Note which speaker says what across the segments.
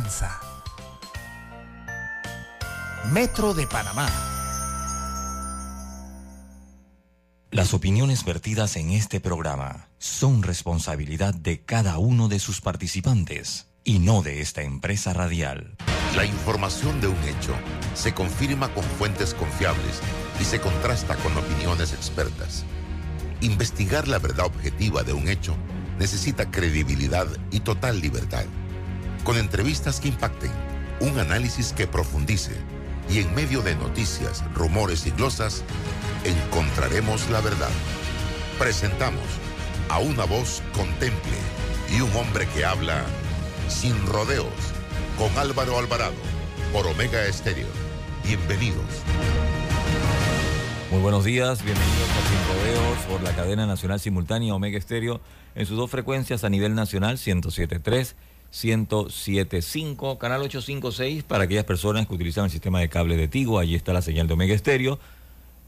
Speaker 1: esperanza. Metro de Panamá.
Speaker 2: Las opiniones vertidas en este programa son responsabilidad de cada uno de sus participantes y no de esta empresa radial.
Speaker 3: La información de un hecho se confirma con fuentes confiables y se contrasta con opiniones expertas. Investigar la verdad objetiva de un hecho necesita credibilidad y total libertad. Con entrevistas que impacten, un análisis que profundice y en medio de noticias, rumores y glosas, encontraremos la verdad. Presentamos a una voz contemple y un hombre que habla sin rodeos con Álvaro Alvarado por Omega Estéreo. Bienvenidos.
Speaker 2: Muy buenos días, bienvenidos a Sin Rodeos por la cadena nacional simultánea Omega Estéreo en sus dos frecuencias a nivel nacional 1073 1075, canal 856 para aquellas personas que utilizan el sistema de cable de Tigo, allí está la señal de Omega Estéreo.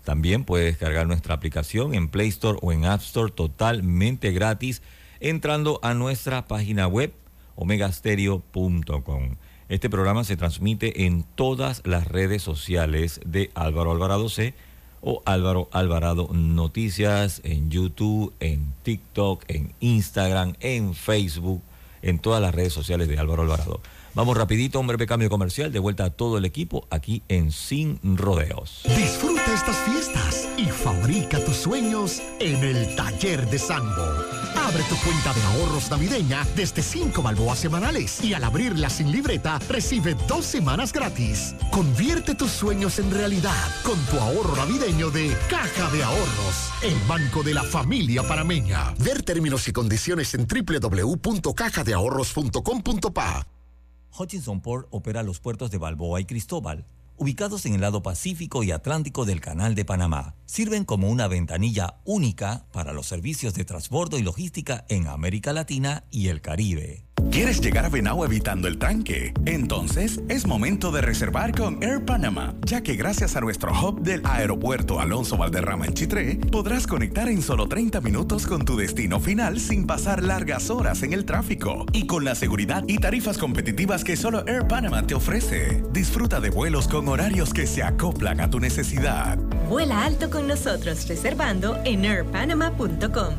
Speaker 2: También puede descargar nuestra aplicación en Play Store o en App Store totalmente gratis entrando a nuestra página web omegastereo.com. Este programa se transmite en todas las redes sociales de Álvaro Alvarado C o Álvaro Alvarado Noticias en YouTube, en TikTok, en Instagram, en Facebook, en todas las redes sociales de Álvaro Alvarado. Vamos rapidito, un breve cambio comercial, de vuelta a todo el equipo aquí en Sin Rodeos.
Speaker 1: Estas fiestas y fabrica tus sueños en el taller de Sambo. Abre tu cuenta de ahorros navideña desde 5 balboas semanales y al abrirla sin libreta recibe dos semanas gratis. Convierte tus sueños en realidad con tu ahorro navideño de Caja de Ahorros, el banco de la familia parameña. Ver términos y condiciones en www.cajadeahorros.com.pa.
Speaker 2: Hutchinson Port opera los puertos de Balboa y Cristóbal, ubicados en el lado Pacífico y Atlántico del Canal de Panamá. Sirven como una ventanilla única para los servicios de transbordo y logística en América Latina y el Caribe.
Speaker 4: ¿Quieres llegar a Venao evitando el tranque? Entonces es momento de reservar con Air Panama, ya que gracias a nuestro hub del aeropuerto Alonso Valderrama en Chitré, podrás conectar en solo 30 minutos con tu destino final sin pasar largas horas en el tráfico y con la seguridad y tarifas competitivas que solo Air Panama te ofrece. Disfruta de vuelos con horarios que se acoplan a tu necesidad.
Speaker 5: Vuela alto con nosotros reservando en airpanama.com.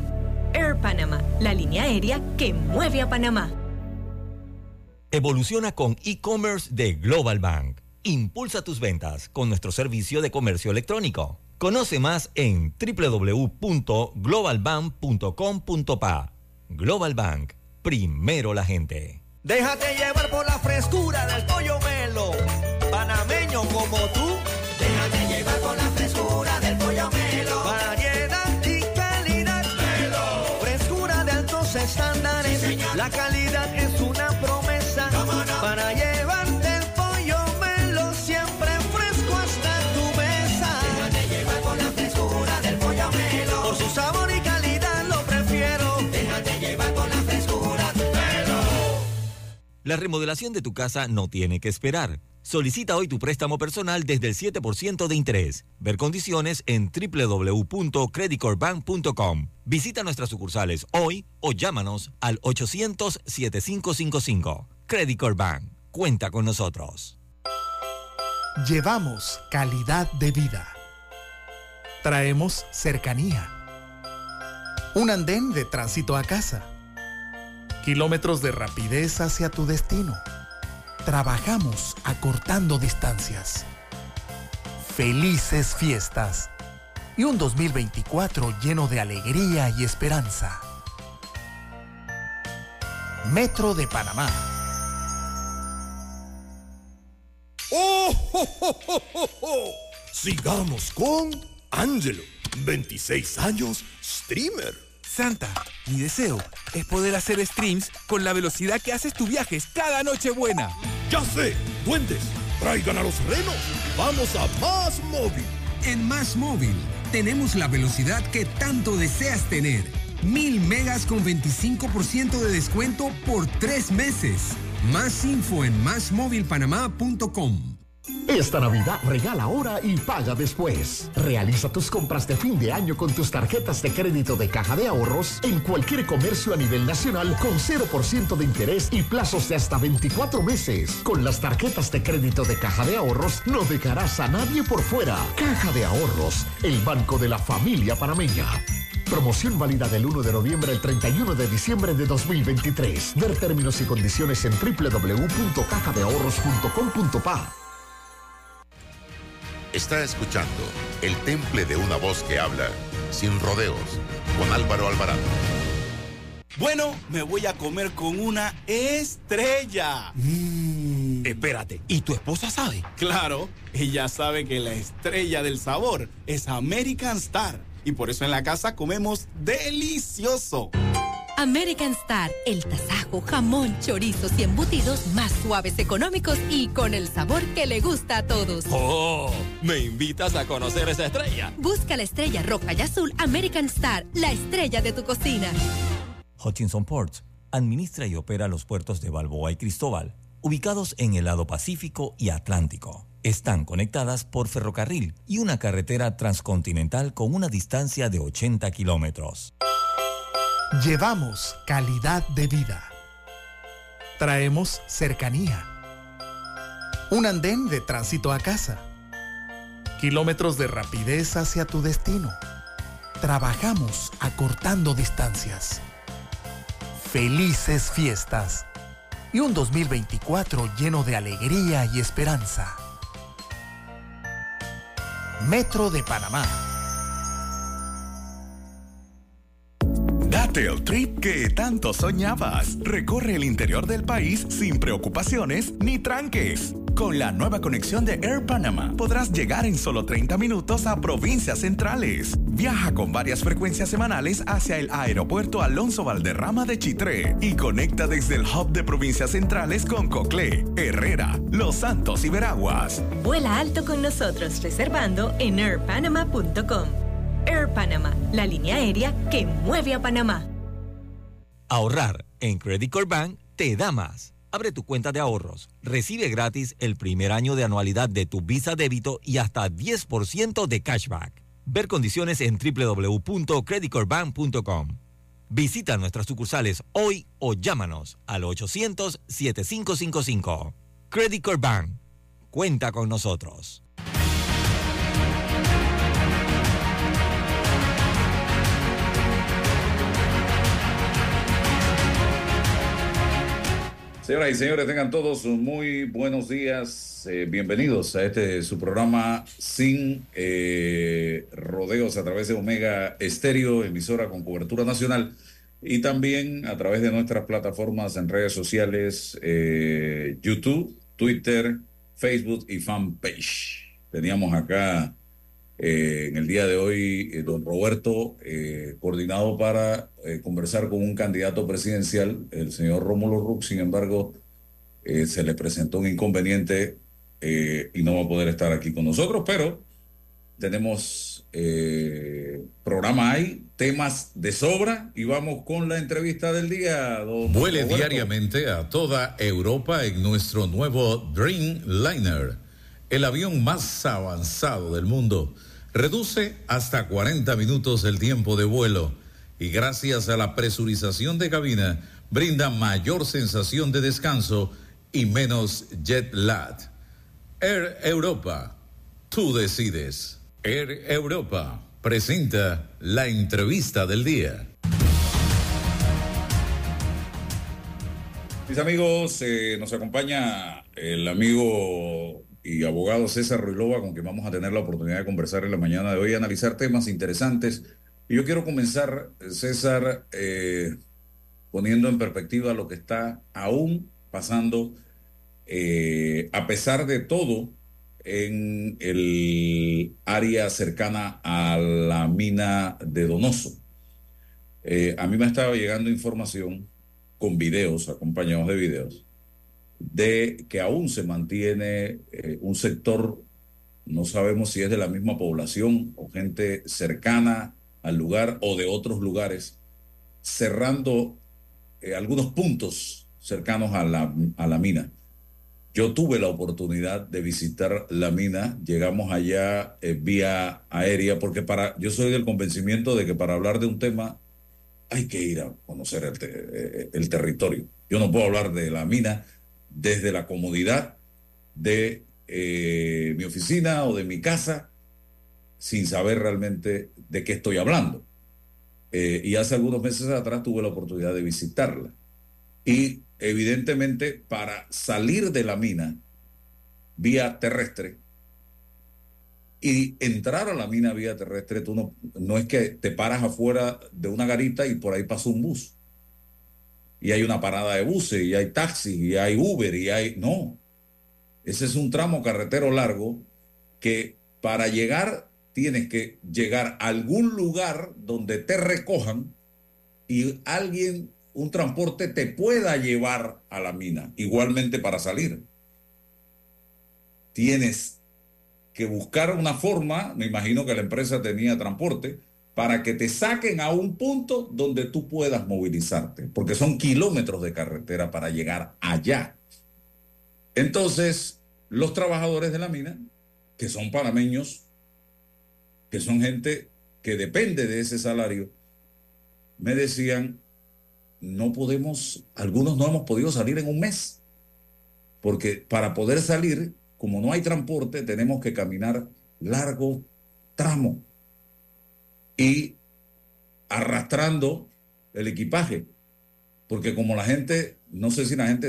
Speaker 5: Air Panama, la línea aérea que mueve a Panamá.
Speaker 2: Evoluciona con e-commerce de Global Bank. Impulsa tus ventas con nuestro servicio de comercio electrónico. Conoce más en www.globalbank.com.pa. Global Bank, primero la gente.
Speaker 6: Déjate llevar por la frescura del pollo melo, panameño como tú.
Speaker 7: Déjate llevar por la frescura del pollo melo.
Speaker 6: Variedad y calidad.
Speaker 7: Melo.
Speaker 6: Frescura de altos estándares.
Speaker 7: Sí, señor.
Speaker 6: la calidad
Speaker 7: La
Speaker 2: remodelación de tu casa no tiene que esperar. Solicita hoy tu préstamo personal desde el 7% de interés. Ver condiciones en www.creditcorbank.com. Visita nuestras sucursales hoy o llámanos al 800-7555. Credit. Cuenta con nosotros.
Speaker 1: Llevamos calidad de vida. Traemos cercanía. Un andén de tránsito a casa. Kilómetros de rapidez hacia tu destino. Trabajamos acortando distancias. Felices fiestas. Y un 2024 lleno de alegría y esperanza. Metro de Panamá.
Speaker 8: ¡Oh, oh, oh! Sigamos con Angelo, 26 años, streamer.
Speaker 9: Santa, mi deseo es poder hacer streams con la velocidad que haces tus viajes cada noche buena.
Speaker 8: Ya sé, duendes, traigan a los renos. Vamos a Más Móvil.
Speaker 10: En Más Móvil tenemos la velocidad que tanto deseas tener. Mil megas con 25% de descuento por tres meses. Más info en másmóvilpanamá.com.
Speaker 1: Esta Navidad regala ahora y paga después. Realiza tus compras de fin de año con tus tarjetas de crédito de caja de ahorros en cualquier comercio a nivel nacional con 0% de interés y plazos de hasta 24 meses. Con las tarjetas de crédito de caja de ahorros no dejarás a nadie por fuera. Caja de ahorros, el banco de la familia panameña. Promoción válida del 1 de noviembre al 31 de diciembre de 2023. Ver términos y condiciones en www.cajadeahorros.com.pa.
Speaker 3: Está escuchando El Temple de una voz que habla sin rodeos con Álvaro Alvarado.
Speaker 11: Bueno, me voy a comer con una estrella.
Speaker 8: Mm. Espérate, ¿y tu esposa sabe?
Speaker 11: Claro, ella sabe que la estrella del sabor es American Star. Y por eso en la casa comemos delicioso.
Speaker 12: American Star, el tasajo, jamón, chorizos y embutidos más suaves, económicos y con el sabor que le gusta a todos.
Speaker 8: ¡Oh! ¿Me invitas a conocer esa estrella?
Speaker 12: Busca la estrella roja y azul American Star, la estrella de tu cocina.
Speaker 2: Hutchinson Ports administra y opera los puertos de Balboa y Cristóbal, ubicados en el lado Pacífico y Atlántico. Están conectadas por ferrocarril y una carretera transcontinental con una distancia de 80 kilómetros.
Speaker 13: Llevamos calidad de vida. Traemos cercanía. Un andén de tránsito a casa. Kilómetros de rapidez hacia tu destino. Trabajamos acortando distancias. Felices fiestas. Y un 2024 lleno de alegría y esperanza. Metro de Panamá.
Speaker 4: Date el trip que tanto soñabas. Recorre el interior del país sin preocupaciones ni tranques. Con la nueva conexión de Air Panama podrás llegar en solo 30 minutos a provincias centrales. Viaja con varias frecuencias semanales hacia el aeropuerto Alonso Valderrama de Chitré y conecta desde el hub de provincias centrales con Coclé, Herrera, Los Santos y Veraguas.
Speaker 5: Vuela alto con nosotros reservando en airpanama.com. Air Panama, la línea aérea que mueve a Panamá.
Speaker 2: Ahorrar en Credit Core Bank te da más. Abre tu cuenta de ahorros. Recibe gratis el primer año de anualidad de tu Visa débito y hasta 10% de cashback. Ver condiciones en www.creditcorebank.com. Visita nuestras sucursales hoy o llámanos al 800-7555. Credit Core Bank. Cuenta con nosotros.
Speaker 14: Señoras y señores, tengan todos muy buenos días. Eh, bienvenidos a este su programa sin eh, rodeos a través de Omega Estéreo, emisora con cobertura nacional, y también a través de nuestras plataformas en redes sociales, eh, YouTube, Twitter, Facebook y fanpage. Teníamos acá eh, en el día de hoy, eh, don Roberto, eh, coordinado para conversar con un candidato presidencial, el señor Rómulo Rux, sin embargo, se le presentó un inconveniente y no va a poder estar aquí con nosotros, pero tenemos programa ahí, temas de sobra y vamos con la entrevista del día. Don
Speaker 15: Vuele
Speaker 14: Roberto.
Speaker 15: diariamente a toda Europa en nuestro nuevo Dreamliner, el avión más avanzado del mundo. Reduce hasta 40 minutos el tiempo de vuelo y gracias a la presurización de cabina brinda mayor sensación de descanso y menos jet lag. Air Europa, tú decides. Air Europa presenta la entrevista del día.
Speaker 14: Mis amigos, eh, nos acompaña el amigo y abogado César Ruilova, con quien vamos a tener la oportunidad de conversar en la mañana de hoy, analizar temas interesantes. Yo quiero comenzar, César, eh, poniendo en perspectiva lo que está aún pasando, eh, a pesar de todo, en el área cercana a la mina de Donoso. Eh, a mí me estaba llegando información con videos, acompañados de videos, de que aún se mantiene eh, un sector, no sabemos si es de la misma población o gente cercana al lugar o de otros lugares, cerrando eh, algunos puntos cercanos a la, a la mina. Yo tuve la oportunidad de visitar la mina, llegamos allá eh, vía aérea, porque para, yo soy del convencimiento de que para hablar de un tema hay que ir a conocer el, el territorio. Yo no puedo hablar de la mina desde la comodidad de eh, mi oficina o de mi casa sin saber realmente de qué estoy hablando. Eh, y hace algunos meses atrás tuve la oportunidad de visitarla. Y evidentemente para salir de la mina vía terrestre y entrar a la mina vía terrestre, tú no, no es que te paras afuera de una garita y por ahí pasa un bus. Y hay una parada de buses, y hay taxis, y hay Uber, y hay... No. Ese es un tramo carretero largo que para llegar tienes que llegar a algún lugar donde te recojan y alguien, un transporte te pueda llevar a la mina, igualmente para salir. Tienes que buscar una forma, me imagino que la empresa tenía transporte, para que te saquen a un punto donde tú puedas movilizarte, porque son kilómetros de carretera para llegar allá. Entonces, los trabajadores de la mina, que son panameños, que son gente que depende de ese salario, me decían, no podemos, algunos no hemos podido salir en un mes, porque para poder salir, como no hay transporte, tenemos que caminar largo tramo y arrastrando el equipaje, porque como la gente, no sé si la gente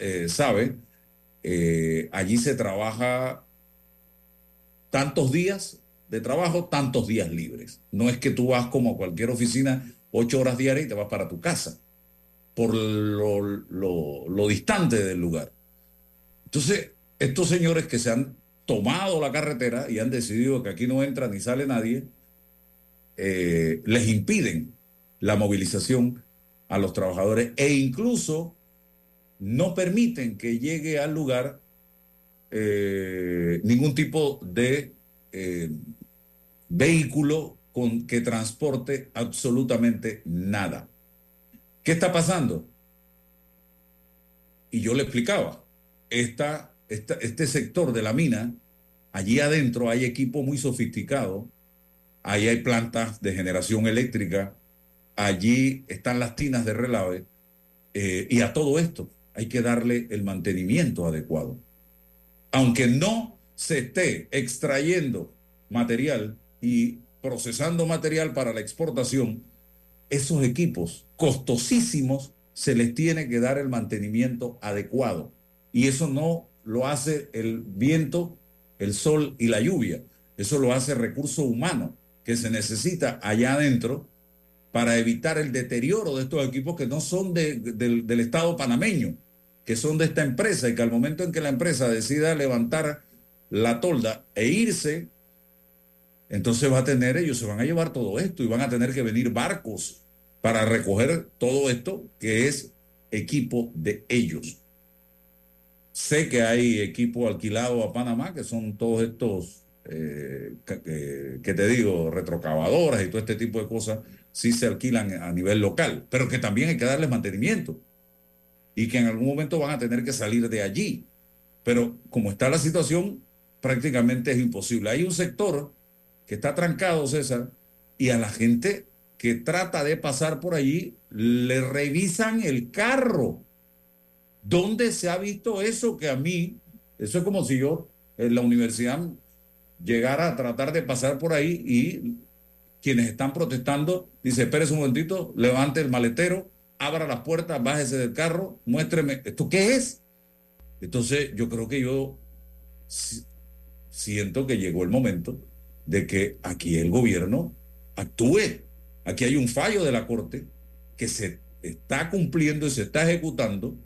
Speaker 14: eh, sabe, eh, allí se trabaja tantos días de trabajo, tantos días libres. No es que tú vas como a cualquier oficina ocho horas diarias y te vas para tu casa, por lo, lo- lo distante del lugar. Entonces, estos señores que se han tomado la carretera y han decidido que aquí no entra ni sale nadie, eh, les impiden la movilización a los trabajadores e incluso no permiten que llegue al lugar eh, ningún tipo de eh, vehículo con que transporte absolutamente nada. ¿Qué está pasando? Y yo le explicaba, este sector de la mina, allí adentro hay equipo muy sofisticado, ahí hay plantas de generación eléctrica, allí están las tinas de relave, eh, y a todo esto hay que darle el mantenimiento adecuado. Aunque no se esté extrayendo material y procesando material para la exportación, esos equipos costosísimos se les tiene que dar el mantenimiento adecuado. Y eso no lo hace el viento, el sol y la lluvia. Eso lo hace recurso humano que se necesita allá adentro para evitar el deterioro de estos equipos que no son de- del, del Estado panameño, que son de esta empresa y que al momento en que la empresa decida levantar la tolda e irse, entonces va a tener, ellos se van a llevar todo esto y van a tener que venir barcos para recoger todo esto que es equipo de ellos. Sé que hay equipo alquilado a Panamá, que son todos estos, eh, que, que te digo, retrocavadoras y todo este tipo de cosas, sí se alquilan a nivel local, pero que también hay que darles mantenimiento y que en algún momento van a tener que salir de allí. Pero como está la situación, prácticamente es imposible. Hay un sector que está trancado, César, y a la gente que trata de pasar por allí le revisan el carro. ¿Dónde se ha visto eso que a mí, eso es como si yo en la universidad llegara a tratar de pasar por ahí y quienes están protestando, dice, espérese un momentito, levante el maletero, abra las puertas, bájese del carro, muéstreme, ¿esto qué es? Entonces yo creo que yo si- siento que llegó el momento de que aquí el gobierno actúe. Aquí hay un fallo de la Corte que se está cumpliendo y se está ejecutando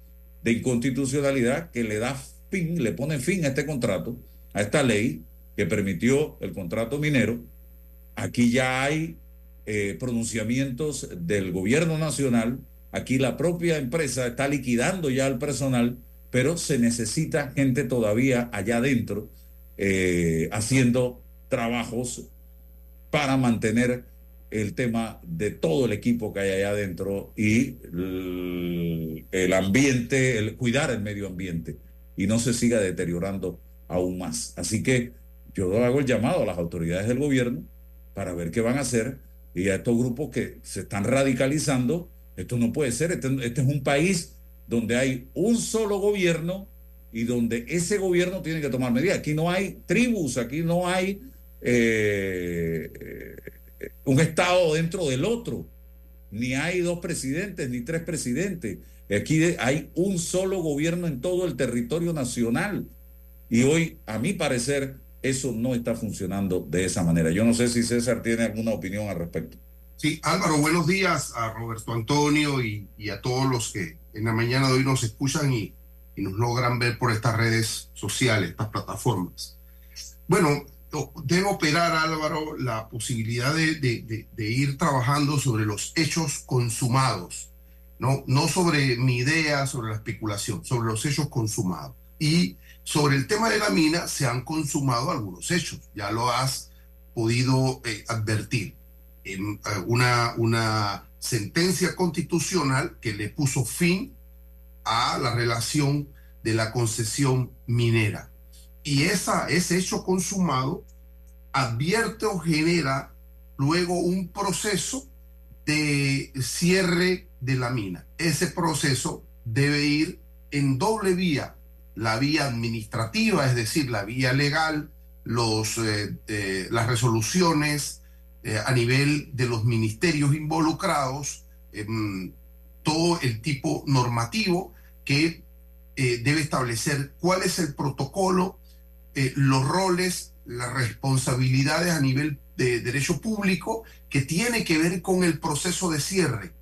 Speaker 14: de inconstitucionalidad que le da fin, le pone fin a este contrato, a esta ley que permitió el contrato minero. Aquí ya hay eh, pronunciamientos del gobierno nacional, aquí la propia empresa está liquidando ya al personal, pero se necesita gente todavía allá adentro eh, haciendo trabajos para mantener el tema de todo el equipo que hay allá adentro y el, el ambiente, el cuidar el medio ambiente. y no se siga deteriorando aún más. Así que yo hago el llamado a las autoridades del gobierno para ver qué van a hacer y a estos grupos que se están radicalizando. Esto no puede ser, este, este es un país donde hay un solo gobierno y donde ese gobierno tiene que tomar medidas. Aquí no hay tribus, aquí no hay eh, un Estado dentro del otro, ni hay dos presidentes, ni tres presidentes. Aquí hay un solo gobierno en todo el territorio nacional. Y hoy, a mi parecer, eso no está funcionando de esa manera. Yo no sé si César tiene alguna opinión al respecto.
Speaker 16: Sí, Álvaro, buenos días a Roberto Antonio y, a todos los que en la mañana de hoy nos escuchan y, nos logran ver por estas redes sociales, estas plataformas. Bueno, debe operar, Álvaro, la posibilidad de, ir trabajando sobre los hechos consumados, ¿no? no sobre mi idea, sobre la especulación, sobre los hechos consumados. Y sobre el tema de la mina se han consumado algunos hechos, ya lo has podido eh, advertir. En, eh, una, una sentencia constitucional que le puso fin a la relación de la concesión minera y esa, ese hecho consumado advierte o genera luego un proceso de cierre de la mina. Ese proceso debe ir en doble vía, la vía administrativa, es decir, la vía legal, los, eh, eh, las resoluciones eh, a nivel de los ministerios involucrados, todo el tipo normativo que debe establecer cuál es el protocolo los roles, las responsabilidades a nivel de derecho público que tiene que ver con el proceso de cierre.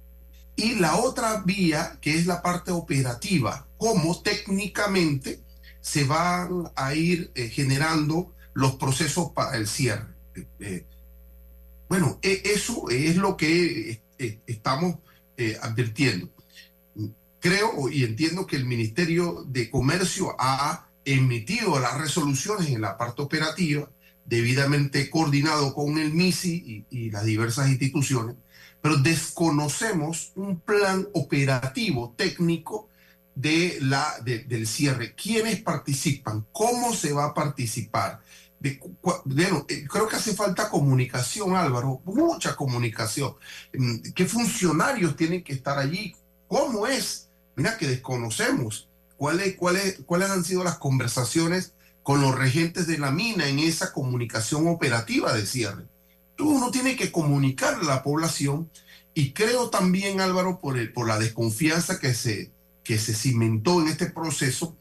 Speaker 16: Y la otra vía, que es la parte operativa, cómo técnicamente se van a ir eh, generando los procesos para el cierre. Eh, bueno, e, eso es lo que estamos advirtiendo. Creo y entiendo que el Ministerio de Comercio ha emitido las resoluciones en la parte operativa, debidamente coordinado con el MISI y, las diversas instituciones, pero desconocemos un plan operativo técnico de la, del cierre. ¿Quiénes participan? ¿Cómo se va a participar? bueno, eh, creo que hace falta comunicación, Álvaro, mucha comunicación. Mm, ¿Qué funcionarios tienen que estar allí? ¿Cómo es? Mira que desconocemos ¿Cuáles, cuáles, ¿Cuáles han sido las conversaciones con los regentes de la mina en esa comunicación operativa de cierre? Uno tiene que comunicar a la población y creo también, Álvaro, por, el, por la desconfianza que se, que se cimentó en este proceso,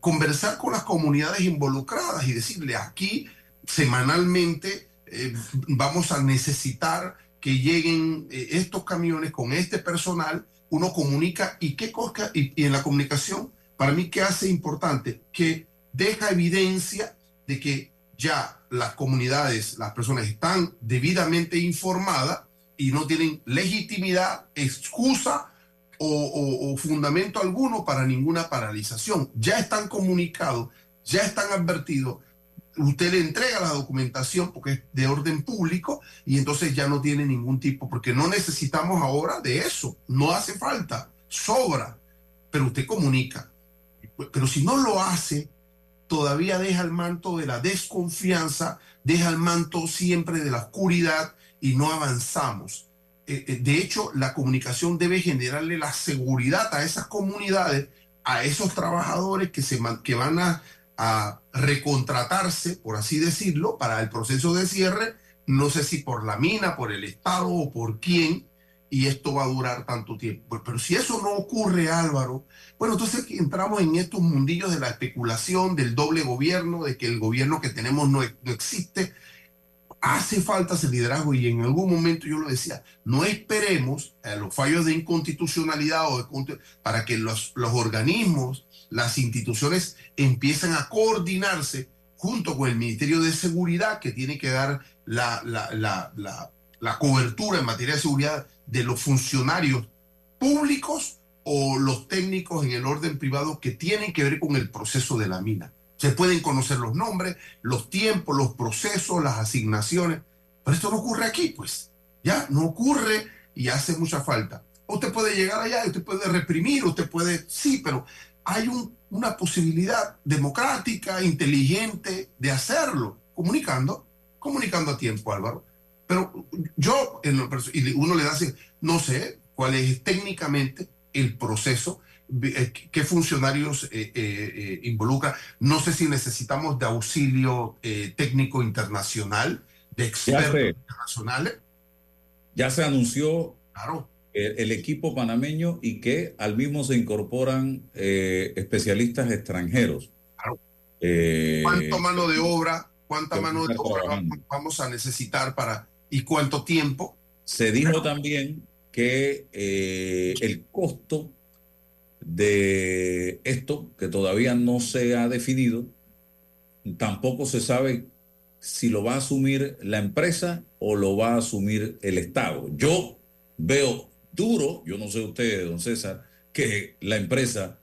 Speaker 16: conversar con las comunidades involucradas y decirle aquí semanalmente eh, vamos a necesitar que lleguen eh, estos camiones con este personal uno comunica y qué cosa, y, en la comunicación, para mí, ¿qué hace importante? Que deja evidencia de que ya las comunidades, las personas están debidamente informadas y no tienen legitimidad, excusa o, fundamento alguno para ninguna paralización. Ya están comunicados, ya están advertidos usted le entrega la documentación porque es de orden público y entonces ya no tiene ningún tipo, porque no necesitamos ahora de eso, no hace falta, sobra, pero usted comunica. Pero si no lo hace, todavía deja el manto de la desconfianza, deja el manto siempre de la oscuridad y no avanzamos. Eh, eh, de hecho, la comunicación debe generarle la seguridad a esas comunidades, a esos trabajadores que, se, que van a a recontratarse, por así decirlo, para el proceso de cierre, no sé si por la mina, por el Estado o por quién, y esto va a durar tanto tiempo. Pues, pero si eso no ocurre, Álvaro, bueno, entonces entramos en estos mundillos de la especulación, del doble gobierno, de que el gobierno que tenemos no, no existe. Hace falta ese liderazgo y en algún momento yo lo decía, no esperemos a los fallos de inconstitucionalidad o de, para que los, los organismos las instituciones empiezan a coordinarse junto con el Ministerio de Seguridad, que tiene que dar la, la, cobertura en materia de seguridad de los funcionarios públicos o los técnicos en el orden privado que tienen que ver con el proceso de la mina. Se pueden conocer los nombres, los tiempos, los procesos, las asignaciones, pero esto no ocurre aquí, pues. Ya, no ocurre y hace mucha falta. Usted puede llegar allá, usted puede reprimir, usted puede, sí, pero hay una posibilidad democrática, inteligente de hacerlo, comunicando, comunicando a tiempo, Álvaro. Pero yo, en lo y uno le da así, no sé cuál es técnicamente el proceso, eh, qué funcionarios eh, eh, involucra. No sé si necesitamos de auxilio técnico internacional, de expertos internacionales.
Speaker 14: Ya se anunció el, equipo panameño y que al mismo se incorporan especialistas extranjeros.
Speaker 16: Claro. ¿Cuánto mano de obra, cuánta mano de obra vamos a necesitar para y cuánto tiempo?
Speaker 14: Se dijo también que el costo de esto, que todavía no se ha definido, tampoco se sabe si lo va a asumir la empresa o lo va a asumir el Estado. Yo veo duro, yo no sé usted, don César, que la empresa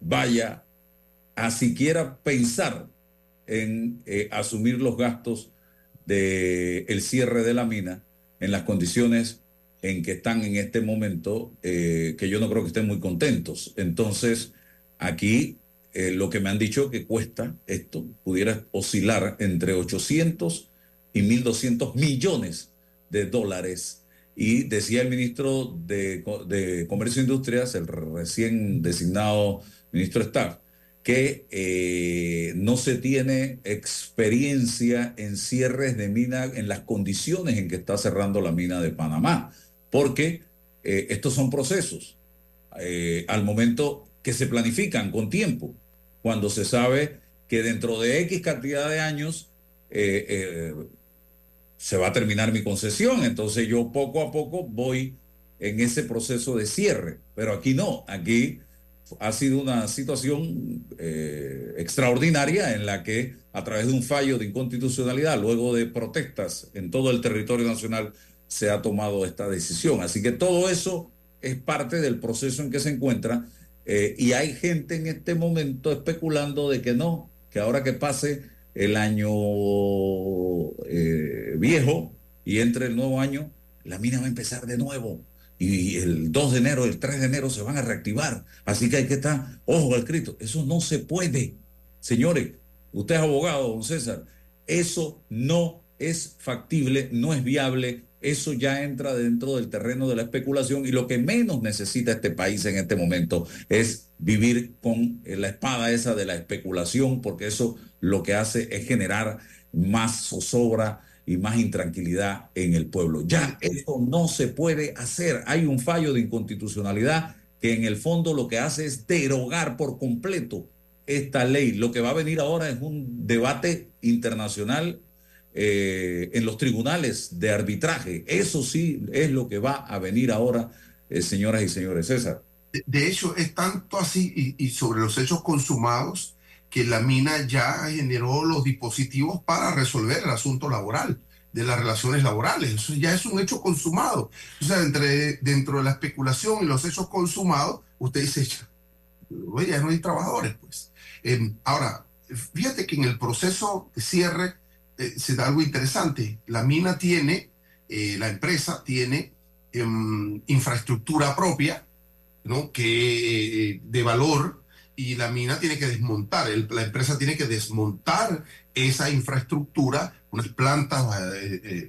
Speaker 14: vaya a siquiera pensar en eh, asumir los gastos del el cierre de la mina en las condiciones en que están en este momento, eh, que yo no creo que estén muy contentos. Entonces, aquí eh, lo que me han dicho que cuesta esto pudiera oscilar entre 800 y 1.200 millones de dólares. Y decía el ministro de, Comercio e Industrias, el recién designado ministro Staff, que eh, no se tiene experiencia en cierres de mina en las condiciones en que está cerrando la mina de Panamá porque eh, estos son procesos eh, al momento que se planifican con tiempo, cuando se sabe que dentro de X cantidad de años se va a terminar mi concesión, entonces yo poco a poco voy en ese proceso de cierre, pero aquí no, aquí ha sido una situación extraordinaria en la que a través de un fallo de inconstitucionalidad, luego de protestas en todo el territorio nacional, se ha tomado esta decisión. Así que todo eso es parte del proceso en que se encuentra eh, y hay gente en este momento especulando de que no, que ahora que pase el año eh, viejo y entre el nuevo año, la mina va a empezar de nuevo. Y el 2 de enero, el 3 de enero se van a reactivar. Así que hay que estar, ojo al escrito, eso no se puede. Señores, usted es abogado, don César, eso no es factible, no es viable, eso ya entra dentro del terreno de la especulación y lo que menos necesita este país en este momento es vivir con la espada esa de la especulación, porque eso lo que hace es generar más zozobra y más intranquilidad en el pueblo. Ya esto no se puede hacer. Hay un fallo de inconstitucionalidad que en el fondo lo que hace es derogar por completo esta ley. Lo que va a venir ahora es un debate internacional eh, en los tribunales de arbitraje. Eso sí es lo que va a venir ahora, eh, señoras y señores. César.
Speaker 16: De, hecho, es tanto así y, sobre los hechos consumados que la mina ya generó los dispositivos para resolver el asunto laboral de las relaciones laborales. Eso ya es un hecho consumado. O sea, entre, dentro de la especulación y los hechos consumados, usted dice, oye, ya no hay trabajadores, pues. Em, ahora, fíjate que en el proceso de cierre eh, se da algo interesante. La mina tiene, eh, la empresa tiene em, infraestructura propia, ¿no? Que eh, de valor y la mina tiene que desmontar, la empresa tiene que desmontar esa infraestructura, unas plantas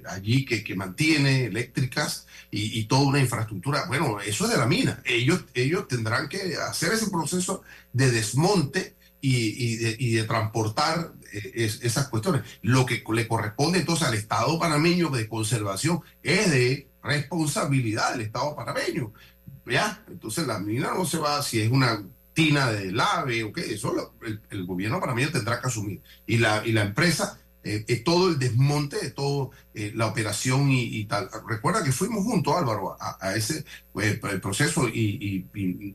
Speaker 16: allí que, que, mantiene eléctricas y, y, toda una infraestructura. Bueno, eso es de la mina. Ellos, ellos tendrán que hacer ese proceso de desmonte y, de, y de, transportar eh, esas cuestiones. Lo que le corresponde entonces al Estado panameño de conservación es de responsabilidad del Estado panameño. ¿Ya? Entonces la mina no se va, si es una tina de lave o qué, eso el, el, gobierno panameño tendrá que asumir. Y la, y la empresa eh, eh, todo el desmonte de toda eh, la operación y, tal. Recuerda que fuimos juntos, Álvaro, a, ese proceso y,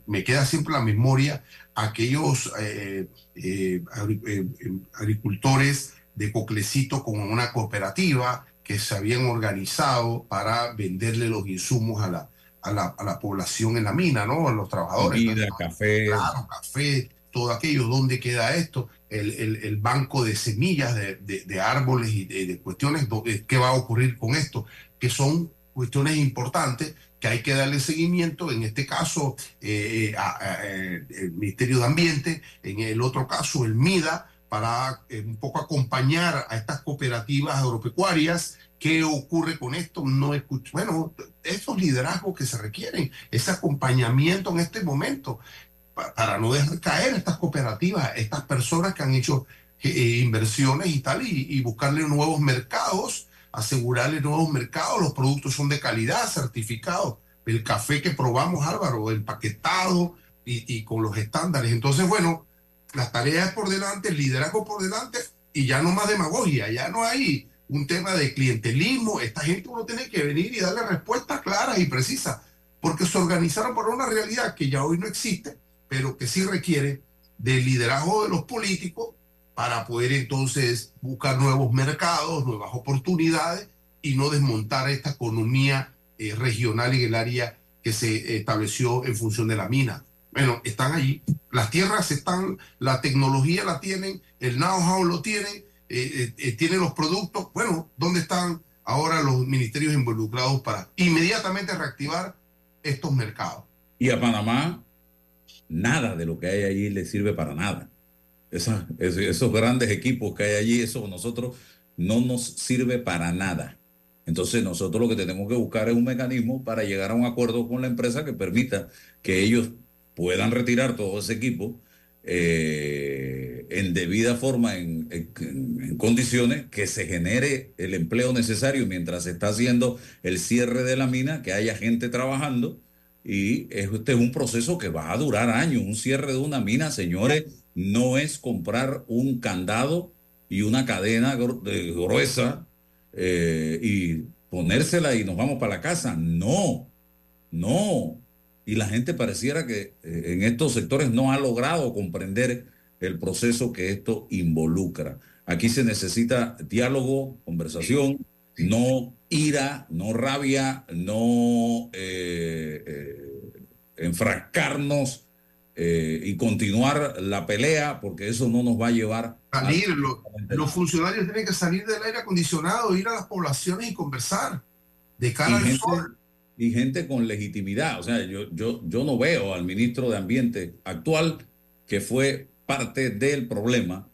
Speaker 16: me queda siempre la memoria aquellos agricultores de Coclecito con una cooperativa que se habían organizado para venderle los insumos a la, a la, a la población en la mina, ¿no? A los trabajadores.
Speaker 14: café.
Speaker 16: Claro, café, todo aquello. ¿Dónde queda esto? el, banco de semillas de, árboles y de, cuestiones, ¿qué va a ocurrir con esto? Que son cuestiones importantes que hay que darle seguimiento, en este caso eh, a- a- eh, el Ministerio de Ambiente, en el otro caso el MIDA, para eh, un poco acompañar a estas cooperativas agropecuarias. ¿Qué ocurre con esto? No escucho. Bueno, esos liderazgos que se requieren, ese acompañamiento en este momento, pa- para no dejar caer estas cooperativas, estas personas que han hecho eh, inversiones y tal, y, y buscarle nuevos mercados, asegurarle nuevos mercados, los productos son de calidad, certificados. El café que probamos, Álvaro, empaquetado y, y con los estándares. Entonces, bueno, las tareas por delante, el liderazgo por delante, y ya no más demagogia, ya no hay un tema de clientelismo. Esta gente uno tiene que venir y darle respuestas claras y precisas, porque se organizaron para una realidad que ya hoy no existe, pero que sí requiere del liderazgo de los políticos para poder entonces buscar nuevos mercados, nuevas oportunidades y no desmontar esta economía eh, regional en el área que se estableció en función de la mina. Bueno, están allí, las tierras están, la tecnología la tienen, el know-how lo tienen, eh, eh, eh, tienen los productos. Bueno, ¿dónde están ahora los ministerios involucrados para inmediatamente reactivar estos mercados?
Speaker 14: Y a Panamá, nada de lo que hay allí le sirve para nada. Esos grandes equipos que hay allí, eso nosotros no nos sirve para nada. Entonces nosotros lo que tenemos que buscar es un mecanismo para llegar a un acuerdo con la empresa que permita que ellos puedan retirar todo ese equipo eh, en debida forma, en, condiciones que se genere el empleo necesario mientras se está haciendo el cierre de la mina, que haya gente trabajando. Y este es un proceso que va a durar años. Un cierre de una mina, señores, no es comprar un candado y una cadena gru- de- gruesa eh, y ponérsela y nos vamos para la casa. No, no. Y la gente pareciera que eh, en estos sectores no ha logrado comprender el proceso que esto involucra. Aquí se necesita diálogo, conversación, no ira, no rabia, no eh, eh, enfrascarnos eh, y continuar la pelea, porque eso no nos va a llevar a-
Speaker 16: Salir, lo- los funcionarios tienen que salir del aire acondicionado, ir a las poblaciones y conversar de cara
Speaker 14: y
Speaker 16: al
Speaker 14: gente,
Speaker 16: sol.
Speaker 14: Y gente con legitimidad. O sea, yo, yo, yo no veo al ministro de Ambiente actual, que fue parte del problema,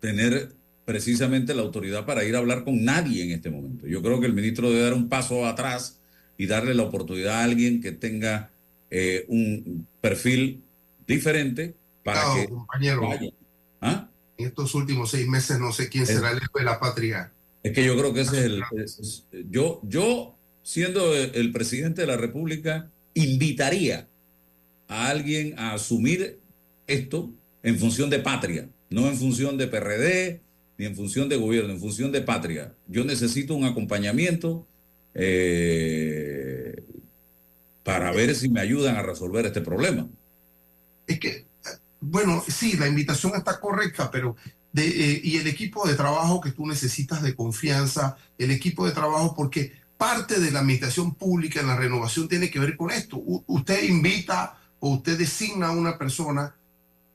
Speaker 14: tener precisamente la autoridad para ir a hablar con nadie en este momento. Yo creo que el ministro debe dar un paso atrás y darle la oportunidad a alguien que tenga eh, un perfil diferente para que
Speaker 16: compañero.
Speaker 14: vaya. ¿Ah?
Speaker 16: En estos últimos seis meses no sé quién
Speaker 14: Es-
Speaker 16: será el héroe de la patria.
Speaker 14: Es que yo creo que ese es el... es- yo, yo, siendo el, el presidente de la República, invitaría a alguien a asumir esto en función de patria, no en función de PRD, ni en función de gobierno, en función de patria. Yo necesito un acompañamiento eh, para ver si me ayudan a resolver este problema.
Speaker 16: Es que, bueno, sí, la invitación está correcta, pero de, eh, y el equipo de trabajo que tú necesitas de confianza, el equipo de trabajo, porque parte de la administración pública en la renovación tiene que ver con esto. U- usted invita o usted designa a una persona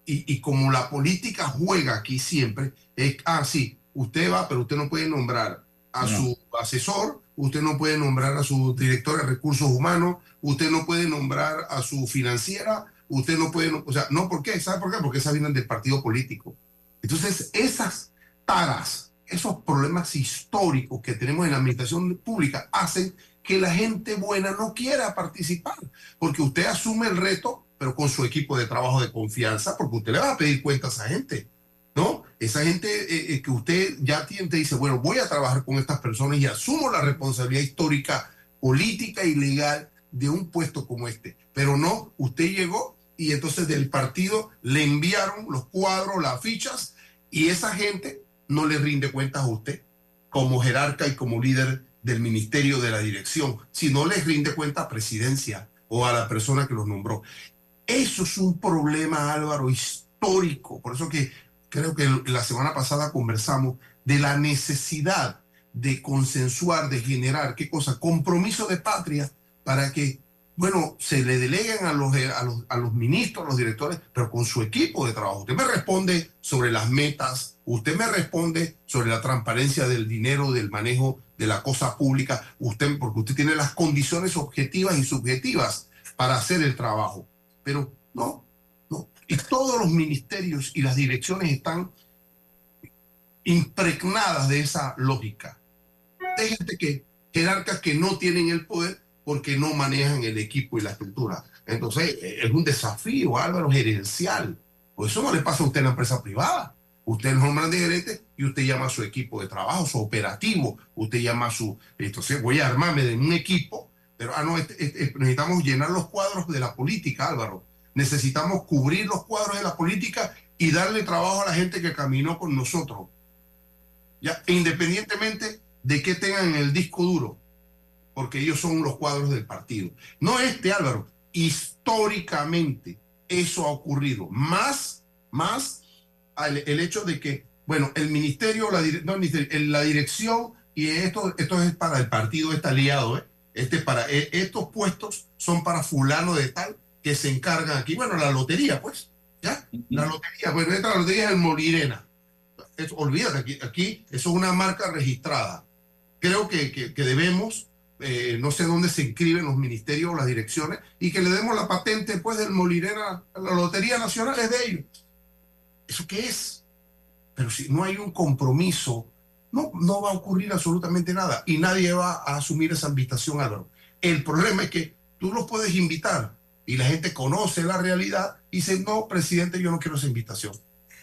Speaker 16: y, y como la política juega aquí siempre, es, ah, sí, usted va, pero usted no puede nombrar a
Speaker 14: No.
Speaker 16: su asesor, usted no puede nombrar a su director de recursos humanos, usted no puede nombrar a su financiera, usted no puede, o sea, no, ¿por qué? ¿Sabe por qué? Porque esas vienen del partido político. Entonces, esas taras, esos problemas históricos que tenemos en la administración pública hacen que la gente buena no quiera participar, porque usted asume el reto, pero con su equipo de trabajo de confianza, porque usted le va a pedir cuentas a esa gente, ¿no? Esa gente eh, eh, que usted ya tiene, te dice, bueno, voy a trabajar con estas personas y asumo la responsabilidad histórica, política y legal de un puesto como este. Pero no, usted llegó y entonces del partido le enviaron los cuadros, las fichas, y esa gente no le rinde cuentas a usted como jerarca y como líder del ministerio de la dirección, si no le rinde cuenta a presidencia o a la persona que los nombró. Eso es un problema, Álvaro, histórico. Por eso que creo que la semana pasada conversamos de la necesidad de consensuar, de generar, ¿qué cosa? Compromiso de patria para que bueno, se le delegan a los, eh, a, los, a los ministros, a los directores, pero con su equipo de trabajo. Usted me responde sobre las metas, usted me responde sobre la transparencia del dinero, del manejo de la cosa pública, usted, porque usted tiene las condiciones objetivas y subjetivas para hacer el trabajo. Pero no, no. Y todos los ministerios y las direcciones están impregnadas de esa lógica. Hay gente que, jerarcas que no tienen el poder porque no manejan el equipo y la estructura. Entonces, eh, es un desafío, Álvaro, gerencial. Por eso no le pasa a usted en la empresa privada. Usted es un de gerente y usted llama a su equipo de trabajo, su operativo, usted llama a su... Entonces voy a armarme de un equipo, pero ah, no, este, este, necesitamos llenar los cuadros de la política, Álvaro. Necesitamos cubrir los cuadros de la política y darle trabajo a la gente que caminó con nosotros. Ya, independientemente de que tengan el disco duro, porque ellos son los cuadros del partido. No este, Álvaro, históricamente eso ha ocurrido. Más, más el, hecho de que, bueno, el ministerio, la, no, la dirección, y esto, esto es para el partido, está aliado, ¿eh? este para, e, estos puestos son para fulano de tal que se encargan aquí. Bueno, la lotería, pues, ¿ya? La lotería, bueno, esta lotería es el Molirena. olvídate, aquí, aquí eso es una marca registrada. Creo que, que, que debemos eh, no sé dónde se inscriben los ministerios o las direcciones, y que le demos la patente pues del Molinera, la Lotería Nacional es de ellos. ¿Eso qué es? Pero si no hay un compromiso, no, no va a ocurrir absolutamente nada y nadie va a asumir esa invitación. El problema es que tú los puedes invitar y la gente conoce la realidad y dice, no, presidente, yo no quiero esa invitación.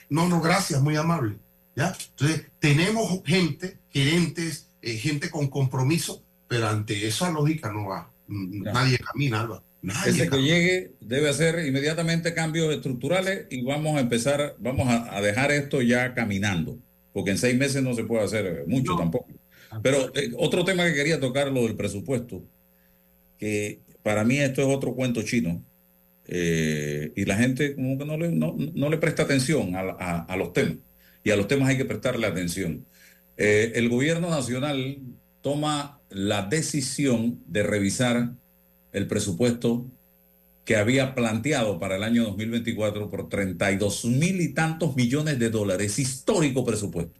Speaker 16: No, no, gracias, muy amable. ¿Ya? Entonces, tenemos gente, gerentes, eh, gente con compromiso pero ante esa lógica no va. Nadie camina, Alba.
Speaker 14: Ese que llegue debe hacer inmediatamente cambios estructurales y vamos a empezar, vamos a, dejar esto ya caminando, porque en seis meses no se puede hacer mucho tampoco. Pero eh, otro tema que quería tocar, lo del presupuesto, que para mí esto es otro cuento chino, eh, y la gente como que no le, no, le presta atención a, los temas, y a los temas hay que prestarle atención. Eh, el gobierno nacional toma la decisión de revisar el presupuesto que había planteado para el año 2024 por 32 mil y tantos millones de dólares, histórico presupuesto.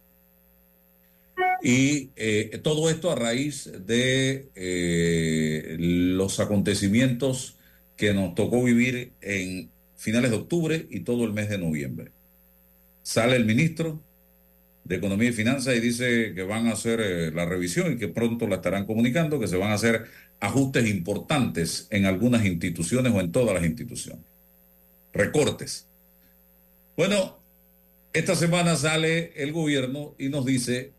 Speaker 14: Y eh, todo esto a raíz de eh, los acontecimientos que nos tocó vivir en finales de octubre y todo el mes de noviembre. Sale el ministro, de Economía y Finanzas y dice que van a hacer eh, la revisión y que pronto la estarán comunicando, que se van a hacer ajustes importantes en algunas instituciones o en todas las instituciones. Recortes. Bueno, esta semana sale el gobierno y nos dice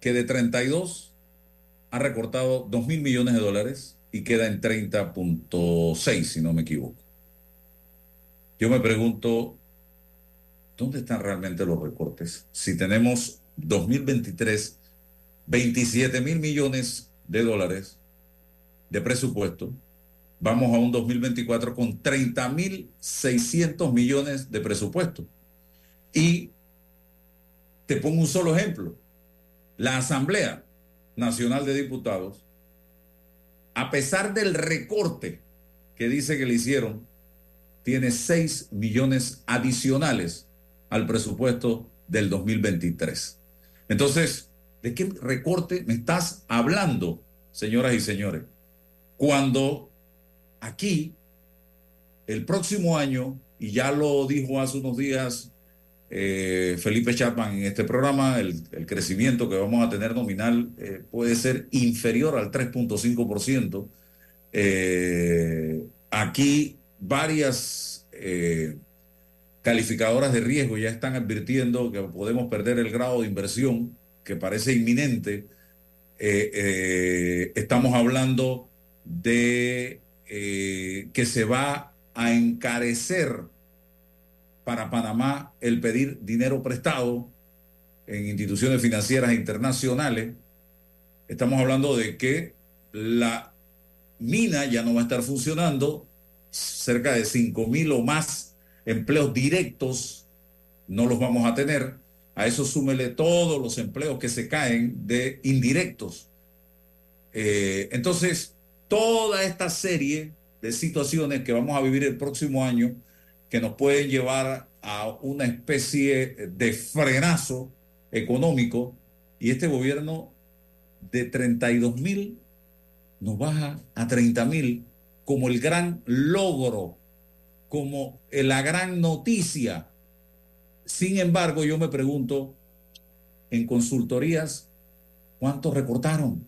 Speaker 14: que de 32 ha recortado 2 mil millones de dólares y queda en 30.6, si no me equivoco. Yo me pregunto, ¿dónde están realmente los recortes? Si tenemos 2023 27 mil millones de dólares de presupuesto, vamos a un 2024 con 30 mil 600 millones de presupuesto. Y te pongo un solo ejemplo. La Asamblea Nacional de Diputados, a pesar del recorte que dice que le hicieron, tiene 6 millones adicionales al presupuesto del 2023. Entonces, ¿de qué recorte me estás hablando, señoras y señores? Cuando aquí, el próximo año, y ya lo dijo hace unos días eh, Felipe Chapman en este programa, el, crecimiento que vamos a tener nominal eh, puede ser inferior al 3.5%. Eh, aquí varias calificadoras de riesgo ya están advirtiendo que podemos perder el grado de inversión que parece inminente. Eh, eh, estamos hablando de eh, que se va a encarecer para Panamá el pedir dinero prestado en instituciones financieras internacionales. Estamos hablando de que la mina ya no va a estar funcionando, cerca de 5 mil o más empleos directos no los vamos a tener. A eso súmele todos los empleos que se caen de indirectos. Eh, entonces, toda esta serie de situaciones que vamos a vivir el próximo año que nos pueden llevar a una especie de frenazo económico y este gobierno de 32 mil nos baja a 30 mil como el gran logro, como la gran noticia. Sin embargo, yo me pregunto, en consultorías, ¿cuántos recortaron?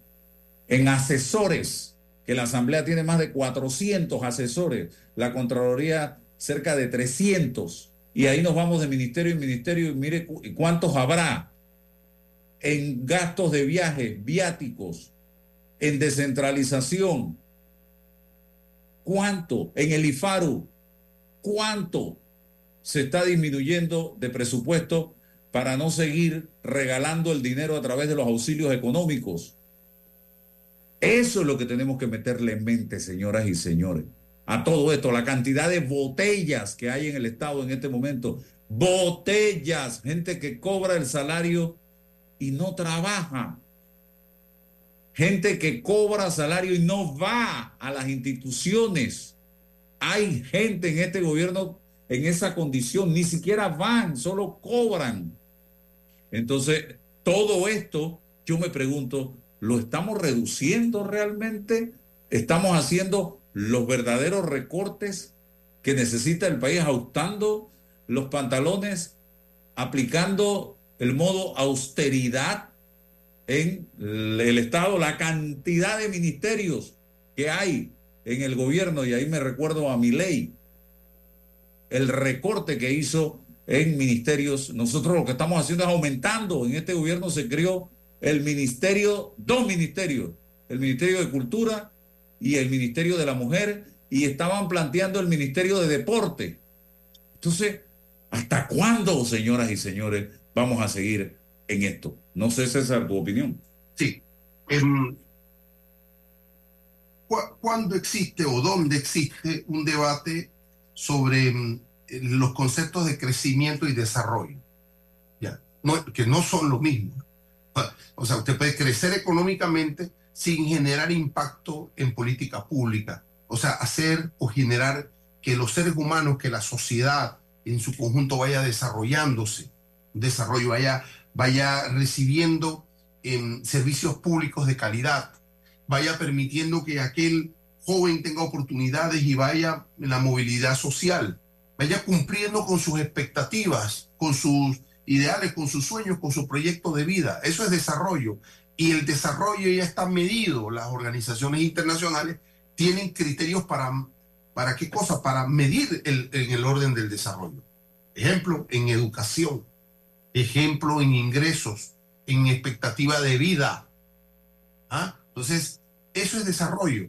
Speaker 14: En asesores, que la Asamblea tiene más de 400 asesores, la Contraloría cerca de 300, y ahí nos vamos de ministerio en ministerio y mire cuántos habrá en gastos de viaje, viáticos, en descentralización. ¿Cuánto? En el IFARU. ¿Cuánto se está disminuyendo de presupuesto para no seguir regalando el dinero a través de los auxilios económicos? Eso es lo que tenemos que meterle en mente, señoras y señores. A todo esto, la cantidad de botellas que hay en el Estado en este momento. Botellas, gente que cobra el salario y no trabaja. Gente que cobra salario y no va a las instituciones. Hay gente en este gobierno en esa condición, ni siquiera van, solo cobran. Entonces, todo esto, yo me pregunto, ¿lo estamos reduciendo realmente? ¿Estamos haciendo los verdaderos recortes que necesita el país, ajustando los pantalones, aplicando el modo austeridad en el Estado, la cantidad de ministerios que hay en el gobierno, y ahí me recuerdo a mi ley, el recorte que hizo en ministerios. Nosotros lo que estamos haciendo es aumentando. En este gobierno se creó el ministerio, dos ministerios, el Ministerio de Cultura y el Ministerio de la Mujer, y estaban planteando el Ministerio de Deporte. Entonces, ¿hasta cuándo, señoras y señores, vamos a seguir en esto. No sé, César, tu opinión.
Speaker 16: Sí. Em, ¿Cuándo existe o dónde existe un debate sobre em, los conceptos de crecimiento y desarrollo? Que no son lo mismo. O sea, usted puede crecer económicamente sin generar impacto en política pública. O sea, hacer o generar que los seres humanos, que la sociedad en su conjunto vaya desarrollándose desarrollo, vaya, vaya recibiendo em, servicios públicos de calidad, vaya permitiendo que aquel joven tenga oportunidades y vaya en la movilidad social, vaya cumpliendo con sus expectativas, con sus ideales, con sus sueños, con su proyecto de vida. Eso es desarrollo. Y el desarrollo ya está medido. Las organizaciones internacionales tienen criterios para, ¿para qué cosa? Para medir en el orden del desarrollo. Ejemplo, en educación ejemplo en ingresos, en expectativa de vida. ¿Ah? Entonces, eso es desarrollo.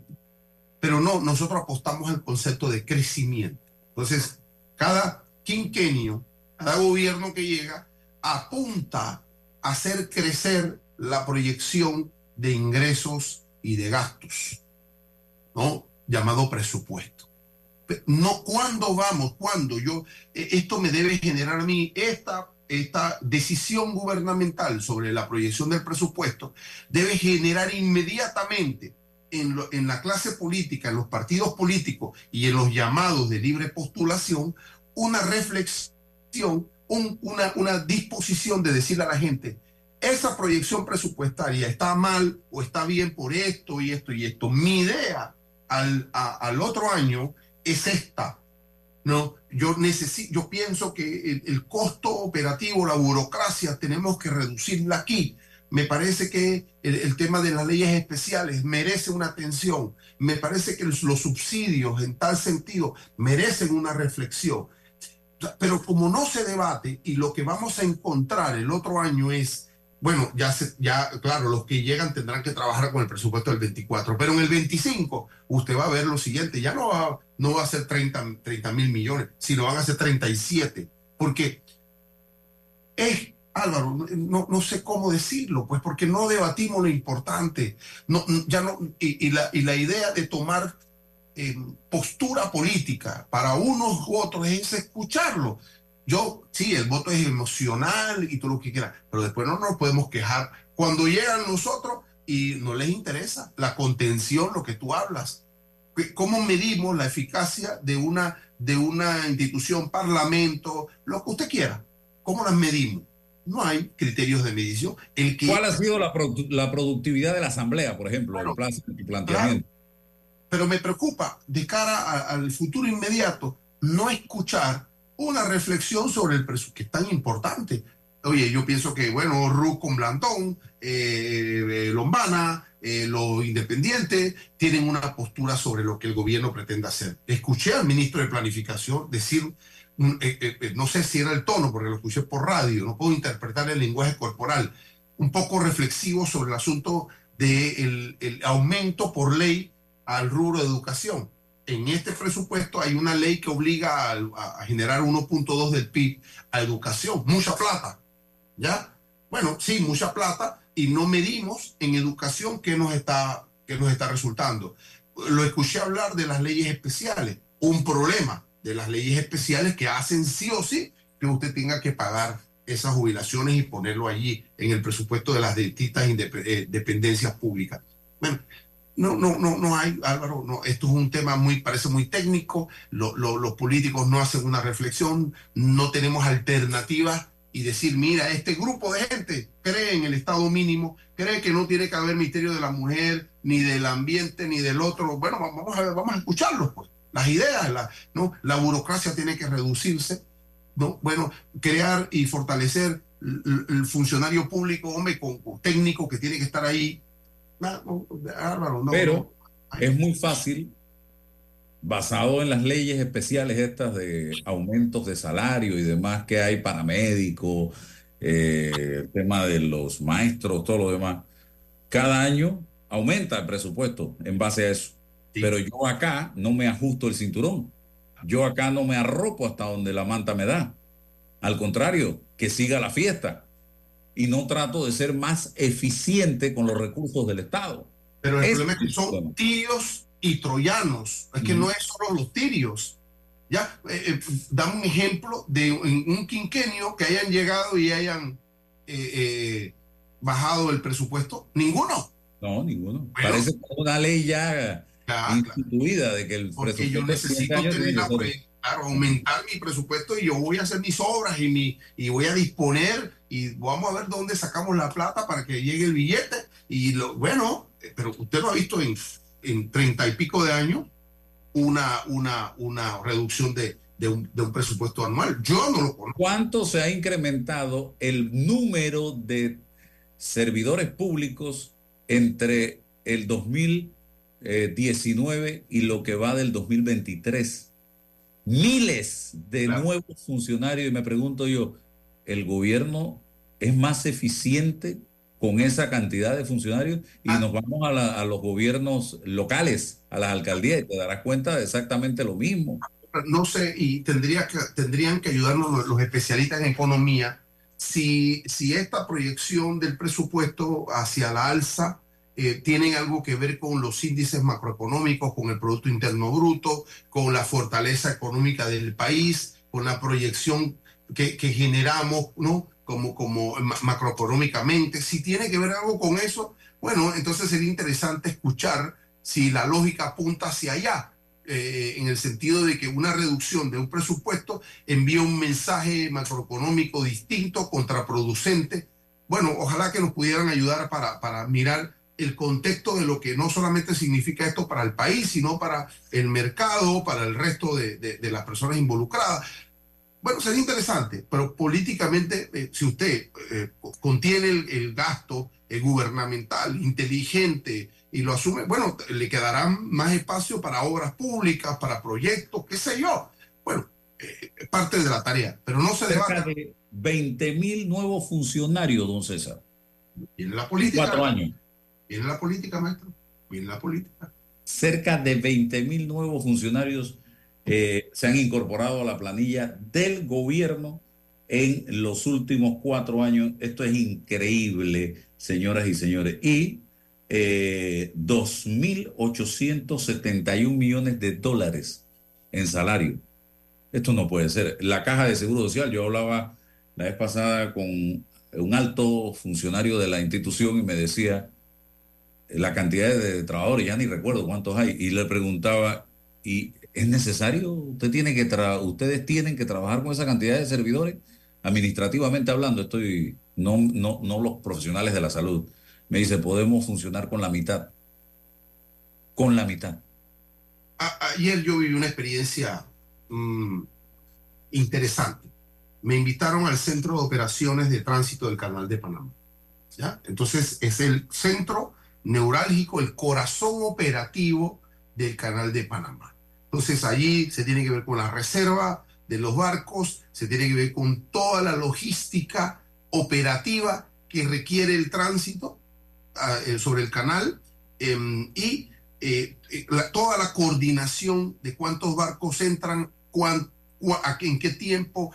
Speaker 16: Pero no, nosotros apostamos al concepto de crecimiento. Entonces, cada quinquenio, cada gobierno que llega, apunta a hacer crecer la proyección de ingresos y de gastos, ¿no? Llamado presupuesto. No cuándo vamos, cuándo yo, e, esto me debe generar a mí esta esta decisión gubernamental sobre la proyección del presupuesto debe generar inmediatamente en, en, la clase política, en los partidos políticos y en los llamados de libre postulación, una reflexión, una, una disposición de decirle a la gente, esa proyección presupuestaria está mal o está bien por esto y esto y esto. Mi idea al, al otro año es esta no, yo necesito, yo pienso que el, costo operativo, la burocracia, tenemos que reducirla aquí. Me parece que el, tema de las leyes especiales merece una atención. Me parece que los, los subsidios en tal sentido merecen una reflexión. Pero como no se debate y lo que vamos a encontrar el otro año es bueno, ya, ya, claro, los que llegan tendrán que trabajar con el presupuesto del 24, pero en el 25 usted va a ver lo siguiente, ya no va, no va a ser 30 mil millones, sino van a ser 37, porque es, Álvaro, no, no, sé cómo decirlo, pues porque no debatimos lo importante, no, ya no, y, la, y la idea de tomar eh, postura política para unos u otros es escucharlo. Yo, sí, el voto es emocional y todo lo que quieras, pero después no nos podemos quejar cuando llegan nosotros y no les interesa la contención, lo que tú hablas. ¿Cómo medimos la eficacia de una, de una institución, parlamento, lo que usted quiera? ¿Cómo las medimos? No hay criterios de medición. El que,
Speaker 14: ¿Cuál ha sido la, produ- la productividad de la Asamblea, por ejemplo, el plan- el planteamiento?
Speaker 16: pero me preocupa de cara a- al futuro inmediato no escuchar una reflexión sobre el presupuesto, que es tan importante. Oye, yo pienso que, bueno, Ruth con Blandón, eh, eh, Lombana, eh, los independientes tienen una postura sobre lo que el gobierno pretende hacer. Escuché al ministro de Planificación decir, mm, eh, no sé si era el tono, porque lo escuché por radio, no puedo interpretar el lenguaje corporal, un poco reflexivo sobre el asunto del el aumento por ley al rubro de educación. En este presupuesto hay una ley que obliga a, generar 1.2 del PIB a educación, mucha plata, ¿ya? Bueno, sí, mucha plata y no medimos en educación qué nos está, qué nos está resultando. Lo escuché hablar de las leyes especiales, un problema de las leyes especiales que hacen sí o sí que usted tenga que pagar esas jubilaciones y ponerlo allí en el presupuesto de las distintas eh, dependencias públicas. Bueno, no, no, no, no hay, Álvaro, no, esto es un tema muy, parece muy técnico, lo- lo- los políticos no hacen una reflexión, no tenemos alternativas y decir, mira, este grupo de gente cree en el Estado mínimo, cree que no tiene que haber misterio de la mujer, ni del ambiente, ni del otro. Bueno, va- vamos a, ver, vamos a escucharlos, pues. Las ideas, la, ¿no? la burocracia tiene que reducirse, ¿no? Bueno, crear y fortalecer el- el funcionario público, hombre, con, con técnico que tiene que estar ahí. No, no, Álvaro, no,
Speaker 14: Pero es muy fácil, basado en las leyes especiales estas de aumentos de salario y demás que hay para médicos, eh, el tema de los maestros, todo lo demás, cada año aumenta el presupuesto en base a eso. Pero yo acá no me ajusto el cinturón. Yo acá no me arropo hasta donde la manta me da. Al contrario, que siga la fiesta. Y no trato de ser más eficiente con los recursos del Estado.
Speaker 16: Pero el problema es que son tirios y troyanos. Es que no es solo los tirios. Ya, eh, eh, da un ejemplo de un quinquenio que hayan llegado y hayan eh, eh, bajado el presupuesto. Ninguno.
Speaker 14: No, ninguno.
Speaker 16: Bueno.
Speaker 14: Parece una ley ya instituida de que el
Speaker 16: Porque yo
Speaker 14: presupuesto 30
Speaker 16: necesito tener la, claro, aumentar mi presupuesto y yo voy a hacer mis obras y, mi, y voy a disponer y vamos a ver dónde sacamos la plata para que llegue el billete. Y lo, bueno, eh, pero usted lo ha visto en, en y pico de años, una, una, una reducción de, un, de un presupuesto anual. Yo no lo conozco.
Speaker 14: ¿Cuánto se ha incrementado el número de servidores públicos entre el 2019 y lo que va del 2023? Miles de nuevos funcionarios y me pregunto yo, ¿el gobierno es más eficiente con esa cantidad de funcionarios? Y nos vamos a, la- a los gobiernos locales, a las alcaldías, y te darás cuenta de exactamente lo mismo.
Speaker 16: no sé, y tendría que, tendrían que ayudarnos los, los especialistas en economía si, si esta proyección del presupuesto hacia la alza eh, tiene algo que ver con los índices macroeconómicos, con el Producto Interno Bruto, con la fortaleza económica del país, con la proyección que, que generamos, ¿no? Como, como ma- macroeconómicamente. Si tiene que ver algo con eso, bueno, entonces sería interesante escuchar si la lógica apunta hacia allá eh, en el sentido de que una reducción de un presupuesto envía un mensaje macroeconómico distinto, contraproducente. Bueno, ojalá que nos pudieran ayudar para, para mirar el contexto de lo que no solamente significa esto para el país, sino para el mercado, para el resto de, de- de las personas involucradas. Bueno, sería interesante, pero políticamente, eh, si usted eh, contiene el, el gasto eh, gubernamental, inteligente, y lo asume, bueno, le quedará más espacio para obras públicas, para proyectos, qué sé yo. Bueno, eh, parte de la tarea, pero no se
Speaker 14: Cerca
Speaker 16: debata.
Speaker 14: de 20 mil nuevos funcionarios, don César.
Speaker 16: Viene la política.
Speaker 14: Cuatro años.
Speaker 16: Viene la política, maestro. Viene la política.
Speaker 14: Cerca de 20 mil nuevos funcionarios eh, se han incorporado a la planilla del gobierno en los últimos cuatro años. Esto es increíble, señoras y señores. Y eh, 2.871 millones de dólares en salario. Esto no puede ser. La caja de seguro social, yo hablaba la vez pasada con un alto funcionario de la institución y me decía, la cantidad de trabajadores, ya ni recuerdo cuántos hay, y le preguntaba, ¿y es necesario? ¿Usted tiene que ¿Ustedes tienen que trabajar con esa cantidad de servidores? Administrativamente hablando, estoy, no, no, no los profesionales de la salud. Me dice, podemos funcionar con la mitad. Con la mitad.
Speaker 16: ayer yo viví una experiencia mm, interesante. Me invitaron al Centro de Operaciones de Tránsito del Canal de Panamá. ¿ya? Entonces es el centro neurálgico, el corazón operativo del Canal de Panamá. Entonces allí se tiene que ver con la reserva de los barcos, se tiene que ver con toda la logística operativa que requiere el tránsito ah, eh, sobre el canal em, y eh, eh, toda la coordinación de cuántos barcos entran, en qué tiempo,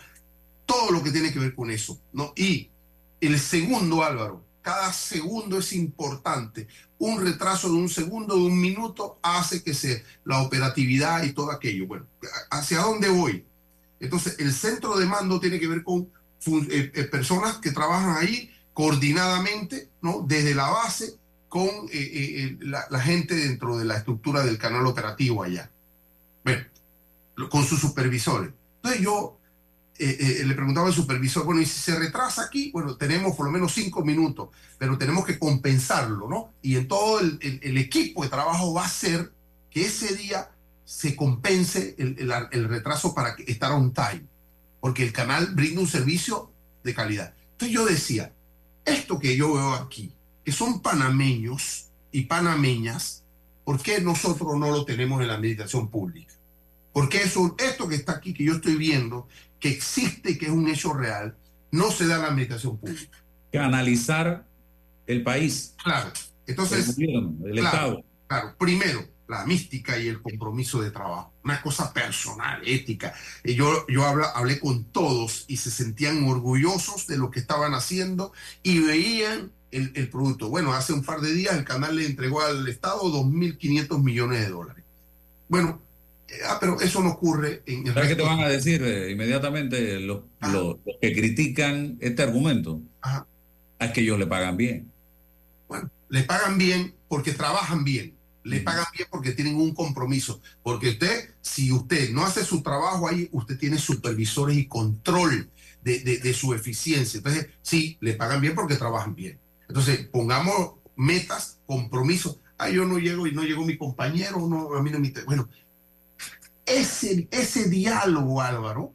Speaker 16: todo lo que tiene que ver con eso. Y el segundo, Álvaro, cada segundo es importante. Un retraso de un segundo, de un minuto, hace que se, la operatividad y todo aquello. Bueno, ¿hacia dónde voy? Entonces, el centro de mando tiene que ver con eh, eh, personas que trabajan ahí coordinadamente, ¿no? Desde la base con eh, la, gente dentro de la estructura del canal operativo allá. Bueno, con sus supervisores. Entonces yo eh, eh, le preguntaba al supervisor, bueno, y si se retrasa aquí, bueno, tenemos por lo menos cinco minutos, pero tenemos que compensarlo, ¿no? Y en todo el, equipo de trabajo va a ser que ese día se compense el, retraso para estar on time, porque el canal brinda un servicio de calidad. Entonces yo decía, esto que yo veo aquí, que son panameños y panameñas, ¿por qué nosotros no lo tenemos en la administración pública? Porque eso, esto que está aquí, que yo estoy viendo, que existe, que es un hecho real, no se da en la administración pública.
Speaker 14: Que analizar el país.
Speaker 16: Claro. Entonces,
Speaker 14: el, Estado.
Speaker 16: Claro, primero, la mística y el compromiso de trabajo. Una cosa personal, ética. Yo, yo hablé con todos y se sentían orgullosos de lo que estaban haciendo y veían el, el, producto. Bueno, hace un par de días el canal le entregó al Estado 2.500 millones de dólares. Bueno, Ah, pero eso no ocurre en
Speaker 14: el. ¿Sabes qué te van a decir eh, inmediatamente los, que critican este argumento? Ajá. Es que ellos le pagan bien.
Speaker 16: Bueno, le pagan bien porque trabajan bien. Le pagan bien porque tienen un compromiso. Porque usted, si usted no hace su trabajo ahí, usted tiene supervisores y control de, de su eficiencia. Entonces, sí, le pagan bien porque trabajan bien. Entonces, pongamos metas, compromisos. Ah, yo no llego y no llegó mi compañero, no, a mí no me... Bueno, ese, ese diálogo, Álvaro,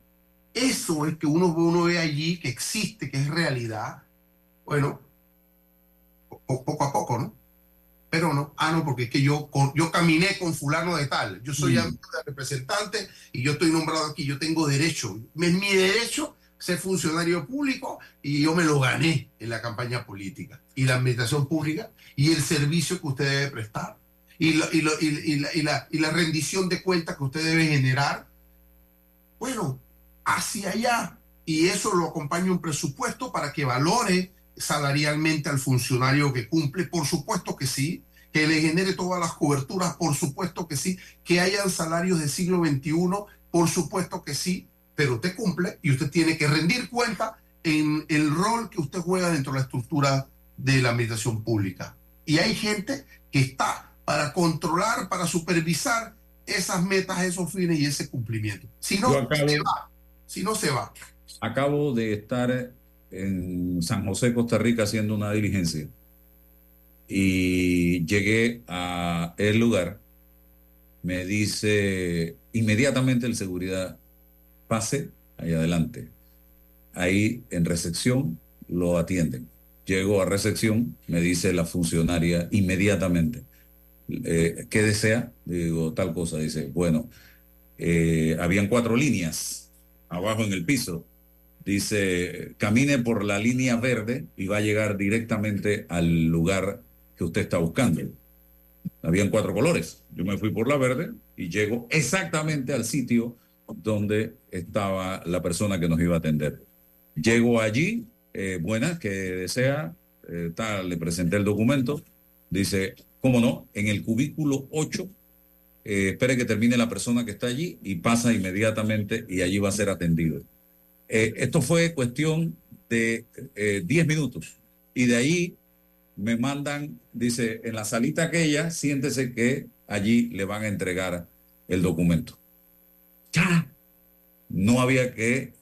Speaker 16: eso es que uno, uno ve allí, que existe, que es realidad. Bueno, poco a poco, ¿no? Pero no, ah, no, porque es que yo, yo caminé con fulano de tal, yo soy mm. representante y yo estoy nombrado aquí, yo tengo derecho, es mi derecho ser funcionario público y yo me lo gané en la campaña política y la administración pública y el servicio que usted debe prestar y, la, rendición de cuentas que usted debe generar, bueno, hacia allá. Y eso lo acompaña un presupuesto para que valore salarialmente al funcionario que cumple, por supuesto que sí, que le genere todas las coberturas, por supuesto que sí, que hayan salarios del siglo XXI, por supuesto que sí, pero usted cumple y usted tiene que rendir cuenta en el rol que usted juega dentro de la estructura de la administración pública. Y hay gente que está para controlar, para supervisar esas metas, esos fines y ese cumplimiento. Si no, se va. Si no, se va.
Speaker 14: Acabo de estar en San José, Costa Rica, haciendo una diligencia. Y llegué a el lugar. Me dice inmediatamente el seguridad, pase ahí adelante. Ahí en recepción lo atienden. Llego a recepción, me dice la funcionaria inmediatamente eh, ¿qué desea? Digo, tal cosa. Dice, bueno, eh, habían cuatro líneas abajo en el piso. Dice, camine por la línea verde y va a llegar directamente al lugar que usted está buscando. Habían cuatro colores. Yo me fui por la verde y llego exactamente al sitio donde estaba la persona que nos iba a atender. Llego allí, eh, buena, que desea, tal, le presenté el documento. Dice, cómo no, en el cubículo 8, eh, espere que termine la persona que está allí y pasa inmediatamente y allí va a ser atendido. Eh, esto fue cuestión de 10 eh, minutos y de ahí me mandan, dice, en la salita aquella, siéntese que allí le van a entregar el documento. Ya. No había que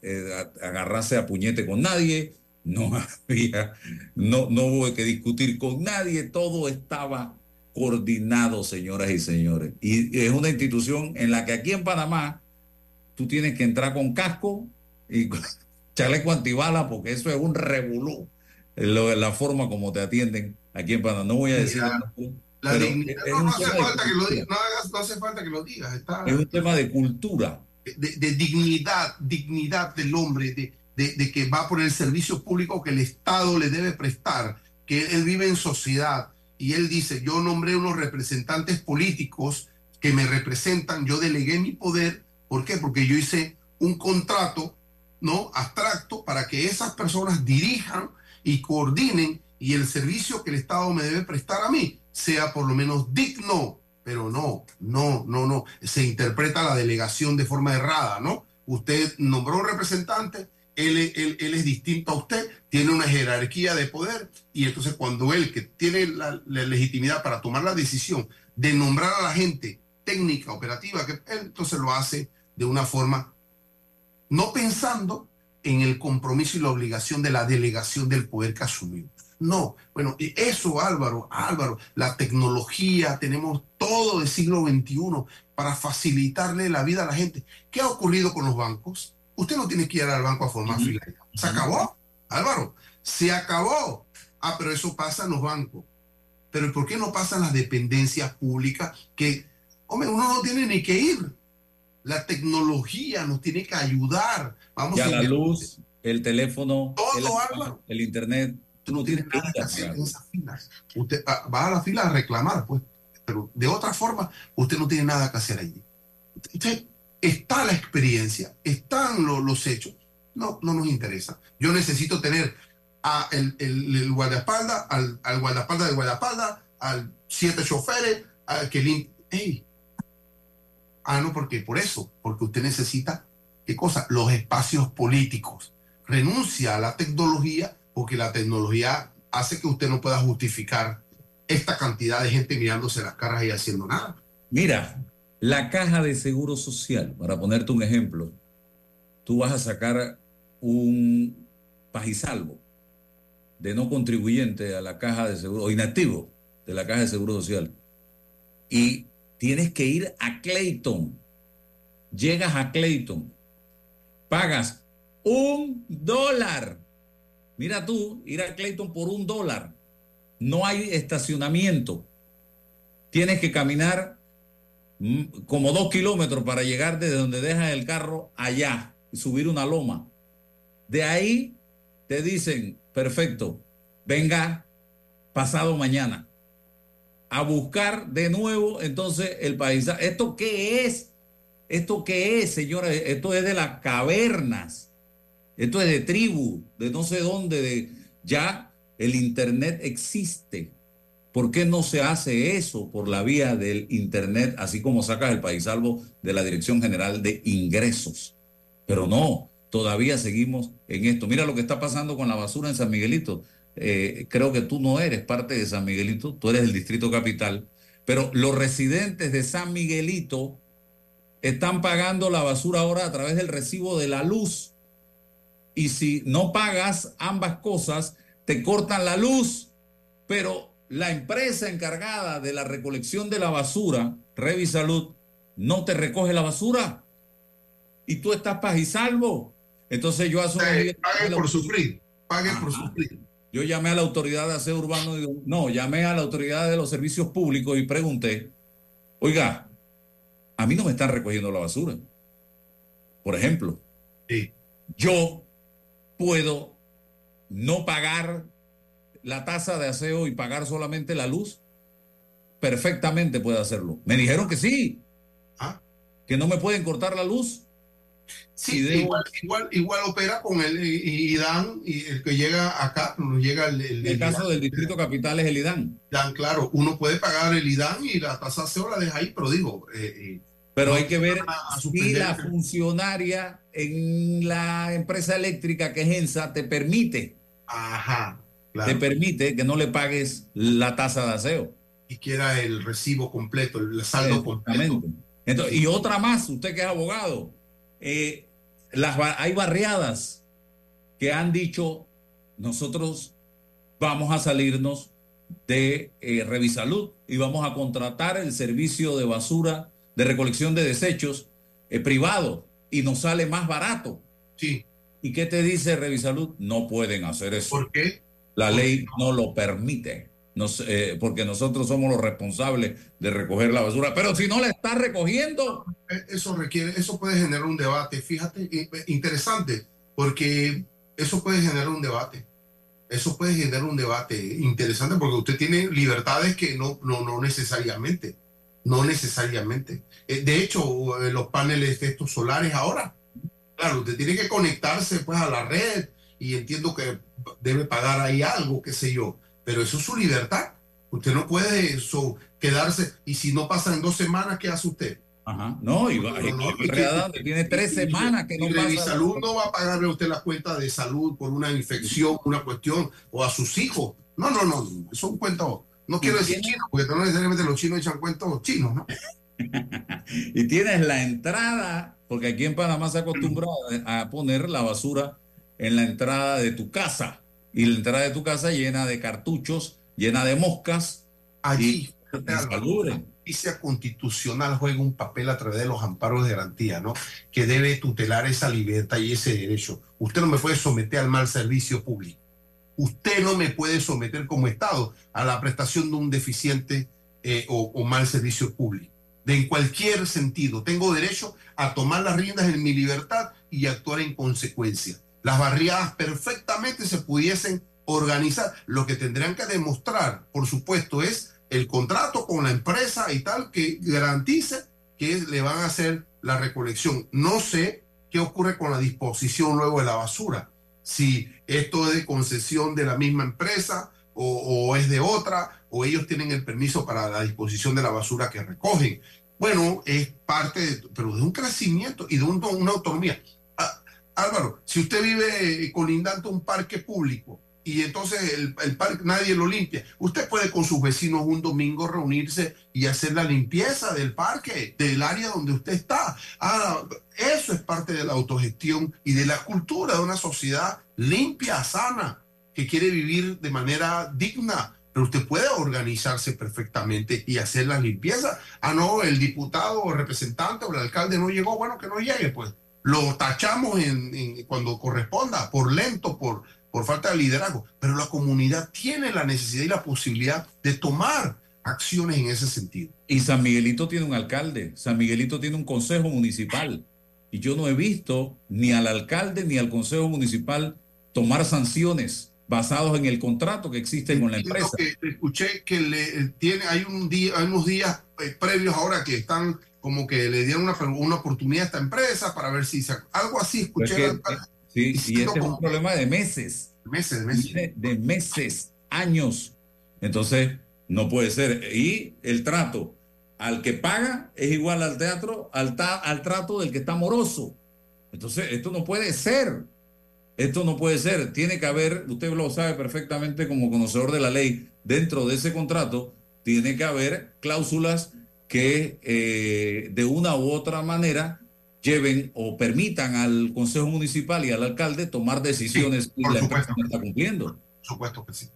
Speaker 14: agarrarse a puñete con nadie, no había, no, no hubo que discutir con nadie, todo estaba coordinado, señoras y señores. Y es una institución en la que aquí en Panamá tú tienes que entrar con casco y chaleco antibala porque eso es un revolú. La forma como te atienden aquí en Panamá. No voy a decir.
Speaker 16: La- dignidad- no, no hace falta que lo no, no hace falta que lo digas. Está,
Speaker 14: Es un tema de cultura.
Speaker 16: de, de dignidad, dignidad del hombre, de, de- de que va por el servicio público que el Estado le debe prestar, que él vive en sociedad y él dice, yo nombré unos representantes políticos que me representan, yo delegué mi poder, ¿por qué? Porque yo hice un contrato, ¿no? Abstracto para que esas personas dirijan y coordinen y el servicio que el Estado me debe prestar a mí sea por lo menos digno, pero no, no, no, no. Se interpreta la delegación de forma errada, ¿no? Usted nombró un representante, él, es distinto a usted, tiene una jerarquía de poder y entonces cuando él, que tiene la, legitimidad para tomar la decisión de nombrar a la gente técnica, operativa, que entonces lo hace de una forma no pensando en el compromiso y la obligación de la delegación del poder que asumió. No, bueno, eso Álvaro, Álvaro, la tecnología, tenemos todo el siglo XXI para facilitarle la vida a la gente. ¿Qué ha ocurrido con los bancos? Usted no tiene que ir al banco a formar fila. Se acabó, Álvaro, se acabó. Ah, pero eso pasa en los bancos. Pero ¿por qué no pasa en las dependencias públicas? Que, hombre, uno no tiene ni que ir. La tecnología nos tiene que ayudar. Vamos
Speaker 14: Ya
Speaker 16: a
Speaker 14: la luz, el teléfono,
Speaker 16: Todo,
Speaker 14: el,
Speaker 16: Álvaro.
Speaker 14: el internet, tú no tienes
Speaker 16: nada
Speaker 14: que
Speaker 16: hacer en esas filas. Usted ah, va a la fila a reclamar, pues. Pero de otra forma, usted no tiene nada que hacer allí. Usted está la experiencia, están lo- los hechos. No, no nos interesa. Yo necesito tener a el, el- el guardaespaldas, al, al guardaespaldas del guardaespaldas, al siete choferes, al que lim- ¡Ey! Ah, no, porque por eso, porque usted necesita, ¿qué cosa? Los espacios políticos. Renuncia a la tecnología porque la tecnología hace que usted no pueda justificar esta cantidad de gente mirándose las caras y haciendo nada.
Speaker 14: Mira, la caja de seguro social, para ponerte un ejemplo, tú vas a sacar un pajisalvo de no contribuyente a la caja de seguro, o inactivo de la caja de seguro social, y tienes que ir a Clayton. Llegas a Clayton, pagas un dólar. Mira tú, ir a Clayton por un dólar. No hay estacionamiento. Tienes que caminar como dos kilómetros para llegar desde donde dejas el carro allá y subir una loma. De ahí te dicen, perfecto, venga pasado mañana a buscar de nuevo entonces el paisaje. ¿Esto qué es? ¿Esto qué es, señores? Esto es de las cavernas. Esto es de tribu, de no sé dónde, de ya el internet existe. ¿Por qué no se hace eso por la vía del internet, así como sacas el paisalvo de la Dirección General de Ingresos? Pero no, todavía seguimos en esto. Mira lo que está pasando con la basura en San Miguelito. Eh, creo que tú no eres parte de San Miguelito, tú eres del Distrito Capital, pero los residentes de San Miguelito están pagando la basura ahora a través del recibo de la luz. Y si no pagas ambas cosas, te cortan la luz. Pero la empresa encargada de la recolección de la basura, Revisalud, no te recoge la basura. Y tú estás paz y salvo. Entonces yo días-
Speaker 16: Pague por sufrir, pague por sufrir.
Speaker 14: yo llamé a la autoridad de aseo urbano, y no, llamé a la autoridad de los servicios públicos y pregunté, oiga, a mí no me están recogiendo la basura. Por ejemplo, yo puedo no pagar la tasa de aseo y pagar solamente la luz. Perfectamente puedo hacerlo. Me dijeron que sí, que no me pueden cortar la luz.
Speaker 16: Sí, igual, igual, igual opera con el IDAN y el que llega acá, nos llega el, el-
Speaker 14: El caso
Speaker 16: IDAN.
Speaker 14: del Distrito Capital es el IDAN.
Speaker 16: IDAN, claro, uno puede pagar el IDAN y la tasa SEO la deja ahí, pero digo, eh, eh,
Speaker 14: Pero
Speaker 16: no
Speaker 14: hay que ver
Speaker 16: a- a
Speaker 14: si la funcionaria en la empresa eléctrica que es ENSA te permite.
Speaker 16: Ajá.
Speaker 14: Te permite que no le pagues la tasa de aseo.
Speaker 16: Y quiera el recibo completo, el saldo completo.
Speaker 14: Entonces, y otra más, usted que es abogado, eh, las, hay barriadas que han dicho, nosotros vamos a salirnos de eh, Revisalud y vamos a contratar el servicio de basura, de recolección de desechos eh, privado y nos sale más barato.
Speaker 16: Sí.
Speaker 14: ¿Y qué te dice Revisalud? No pueden hacer eso.
Speaker 16: ¿Por qué?
Speaker 14: La ley no lo permite. Eh, porque nosotros somos los responsables de recoger la basura. Pero si no la está recogiendo.
Speaker 16: Eh, eso requiere, eso puede generar un debate. Fíjate, eh, interesante, porque eso puede generar un debate. Eso puede generar un debate interesante porque usted tiene libertades que no, no, no necesariamente. No necesariamente. De hecho, los paneles de estos solares ahora, claro, usted tiene que conectarse pues a la red y entiendo que debe pagar ahí algo, qué sé yo pero eso es su libertad. Usted no puede eso, quedarse y si no pasa en dos semanas, ¿qué hace usted?
Speaker 14: Ajá. No, y, no, tiene tres semanas que no
Speaker 16: pasa. Mi salud no va a pagarle a usted la cuenta de salud por una infección, una cuestión, o a sus hijos. No, no, no, eso es un cuento. No quiero decir chino, porque no necesariamente los chinos echan cuentos chinos, ¿no?
Speaker 14: y tienes la entrada, porque aquí en Panamá se acostumbra a poner la basura en la entrada de tu casa y la entrada de tu casa llena de cartuchos, llena de moscas.
Speaker 16: Allí, la justicia constitucional juega un papel a través de los amparos de garantía, ¿no? Que debe tutelar esa libertad y ese derecho. Usted no me puede someter al mal servicio público. Usted no me puede someter como Estado a la prestación de un deficiente eh, o, o mal servicio público. De en cualquier sentido, tengo derecho a tomar las riendas en mi libertad y actuar en consecuencia las barriadas perfectamente se pudiesen organizar. Lo que tendrían que demostrar, por supuesto, es el contrato con la empresa y tal que garantice que le van a hacer la recolección. No sé qué ocurre con la disposición luego de la basura. Si esto es de concesión de la misma empresa o, es de otra, o ellos tienen el permiso para la disposición de la basura que recogen. Bueno, es parte, de, pero de un crecimiento y de una autonomía. Álvaro, si usted vive colindando un parque público y entonces el, parque nadie lo limpia, usted puede con sus vecinos un domingo reunirse y hacer la limpieza del parque, del área donde usted está. Ahora, eso es parte de la autogestión y de la cultura de una sociedad limpia, sana, que quiere vivir de manera digna. Pero usted puede organizarse perfectamente y hacer la limpieza. Ah, no, el diputado o representante o el alcalde no llegó, bueno, que no llegue, pues lo tachamos en, cuando corresponda, por lento, por, por falta de liderazgo, pero la comunidad tiene la necesidad y la posibilidad de tomar acciones en ese sentido.
Speaker 14: Y San Miguelito tiene un alcalde, San Miguelito tiene un consejo municipal, y yo no he visto ni al alcalde ni al consejo municipal tomar sanciones basados en el contrato que existe con la empresa.
Speaker 16: escuché que le, tiene, hay, un día, hay unos días eh, previos ahora que están como que le dieron una, una oportunidad a esta empresa para ver si se, algo así escuché.
Speaker 14: Eh, sí, y este es un problema de meses.
Speaker 16: Meses, de meses.
Speaker 14: De, meses, años. Entonces, no puede ser. Y el trato al que paga es igual al teatro, al, al trato del que está moroso. Entonces, esto no puede ser. Esto no puede ser. Tiene que haber, usted lo sabe perfectamente como conocedor de la ley, dentro de ese contrato tiene que haber cláusulas que eh, de una u otra manera lleven o permitan al Consejo Municipal y al alcalde tomar decisiones y la empresa no está cumpliendo.
Speaker 16: Por supuesto que sí.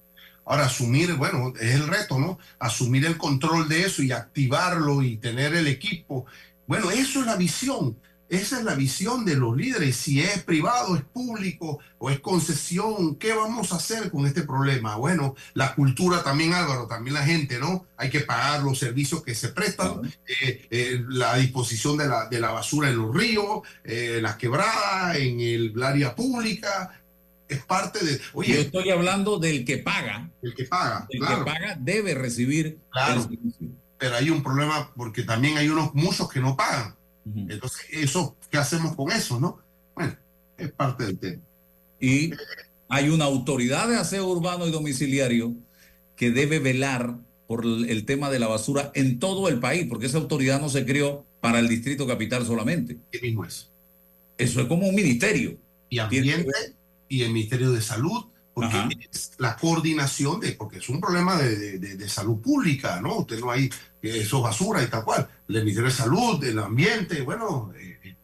Speaker 16: Ahora, asumir, bueno, es el reto, ¿no? Asumir el control de eso y activarlo y tener el equipo. Bueno, eso es la visión. Esa es la visión de los líderes. Si es privado, es público o es concesión, ¿qué vamos a hacer con este problema? Bueno, la cultura también, Álvaro, también la gente, ¿no? Hay que pagar los servicios que se prestan, eh, eh, la disposición de la, de la, basura en los ríos, eh, en las quebradas, en el área pública. Es parte de.
Speaker 14: Oye, yo estoy hablando del que paga.
Speaker 16: El que paga.
Speaker 14: El que paga debe recibir.
Speaker 16: Claro. Pero hay un problema porque también hay unos muchos que no pagan. Entonces, eso, ¿qué hacemos con eso, no? Bueno, es parte del tema.
Speaker 14: Y hay una autoridad de aseo urbano y domiciliario que debe velar por el tema de la basura en todo el país, porque esa autoridad no se creó para el Distrito Capital solamente.
Speaker 16: ¿Qué mismo es?
Speaker 14: Eso es como un ministerio.
Speaker 16: Y ambiente y el Ministerio de Salud, porque es la coordinación de, porque es un problema de, de- de salud pública, ¿no? Usted no hay, eso es basura y tal cual. El Ministerio de Salud, el ambiente, bueno, eh,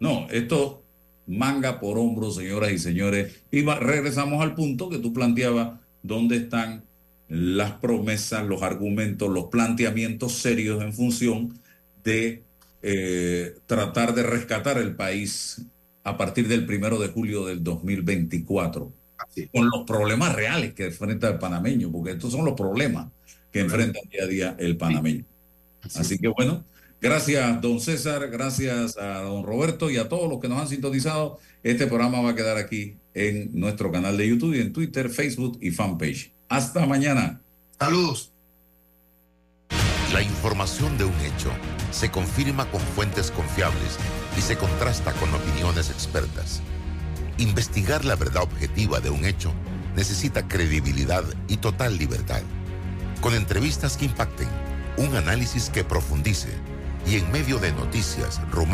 Speaker 14: No, esto manga por hombro, señoras y señores. Y va- regresamos al punto que tú planteabas, ¿dónde están las promesas, los argumentos, los planteamientos serios en función de eh, tratar de rescatar el país a partir del primero de julio del 2024? Con los problemas reales que enfrenta el panameño, porque estos son los problemas que enfrenta día a día el panameño. Así que bueno, gracias don César, gracias a don Roberto y a todos los que nos han sintonizado. Este programa va a quedar aquí en nuestro canal de YouTube y en Twitter, Facebook y fanpage. Hasta mañana.
Speaker 16: Saludos.
Speaker 3: La información de un hecho se confirma con fuentes confiables y se contrasta con opiniones expertas. Investigar la verdad objetiva de un hecho necesita credibilidad y total libertad. Con entrevistas que impacten, un análisis que profundice y en medio de noticias, rumores,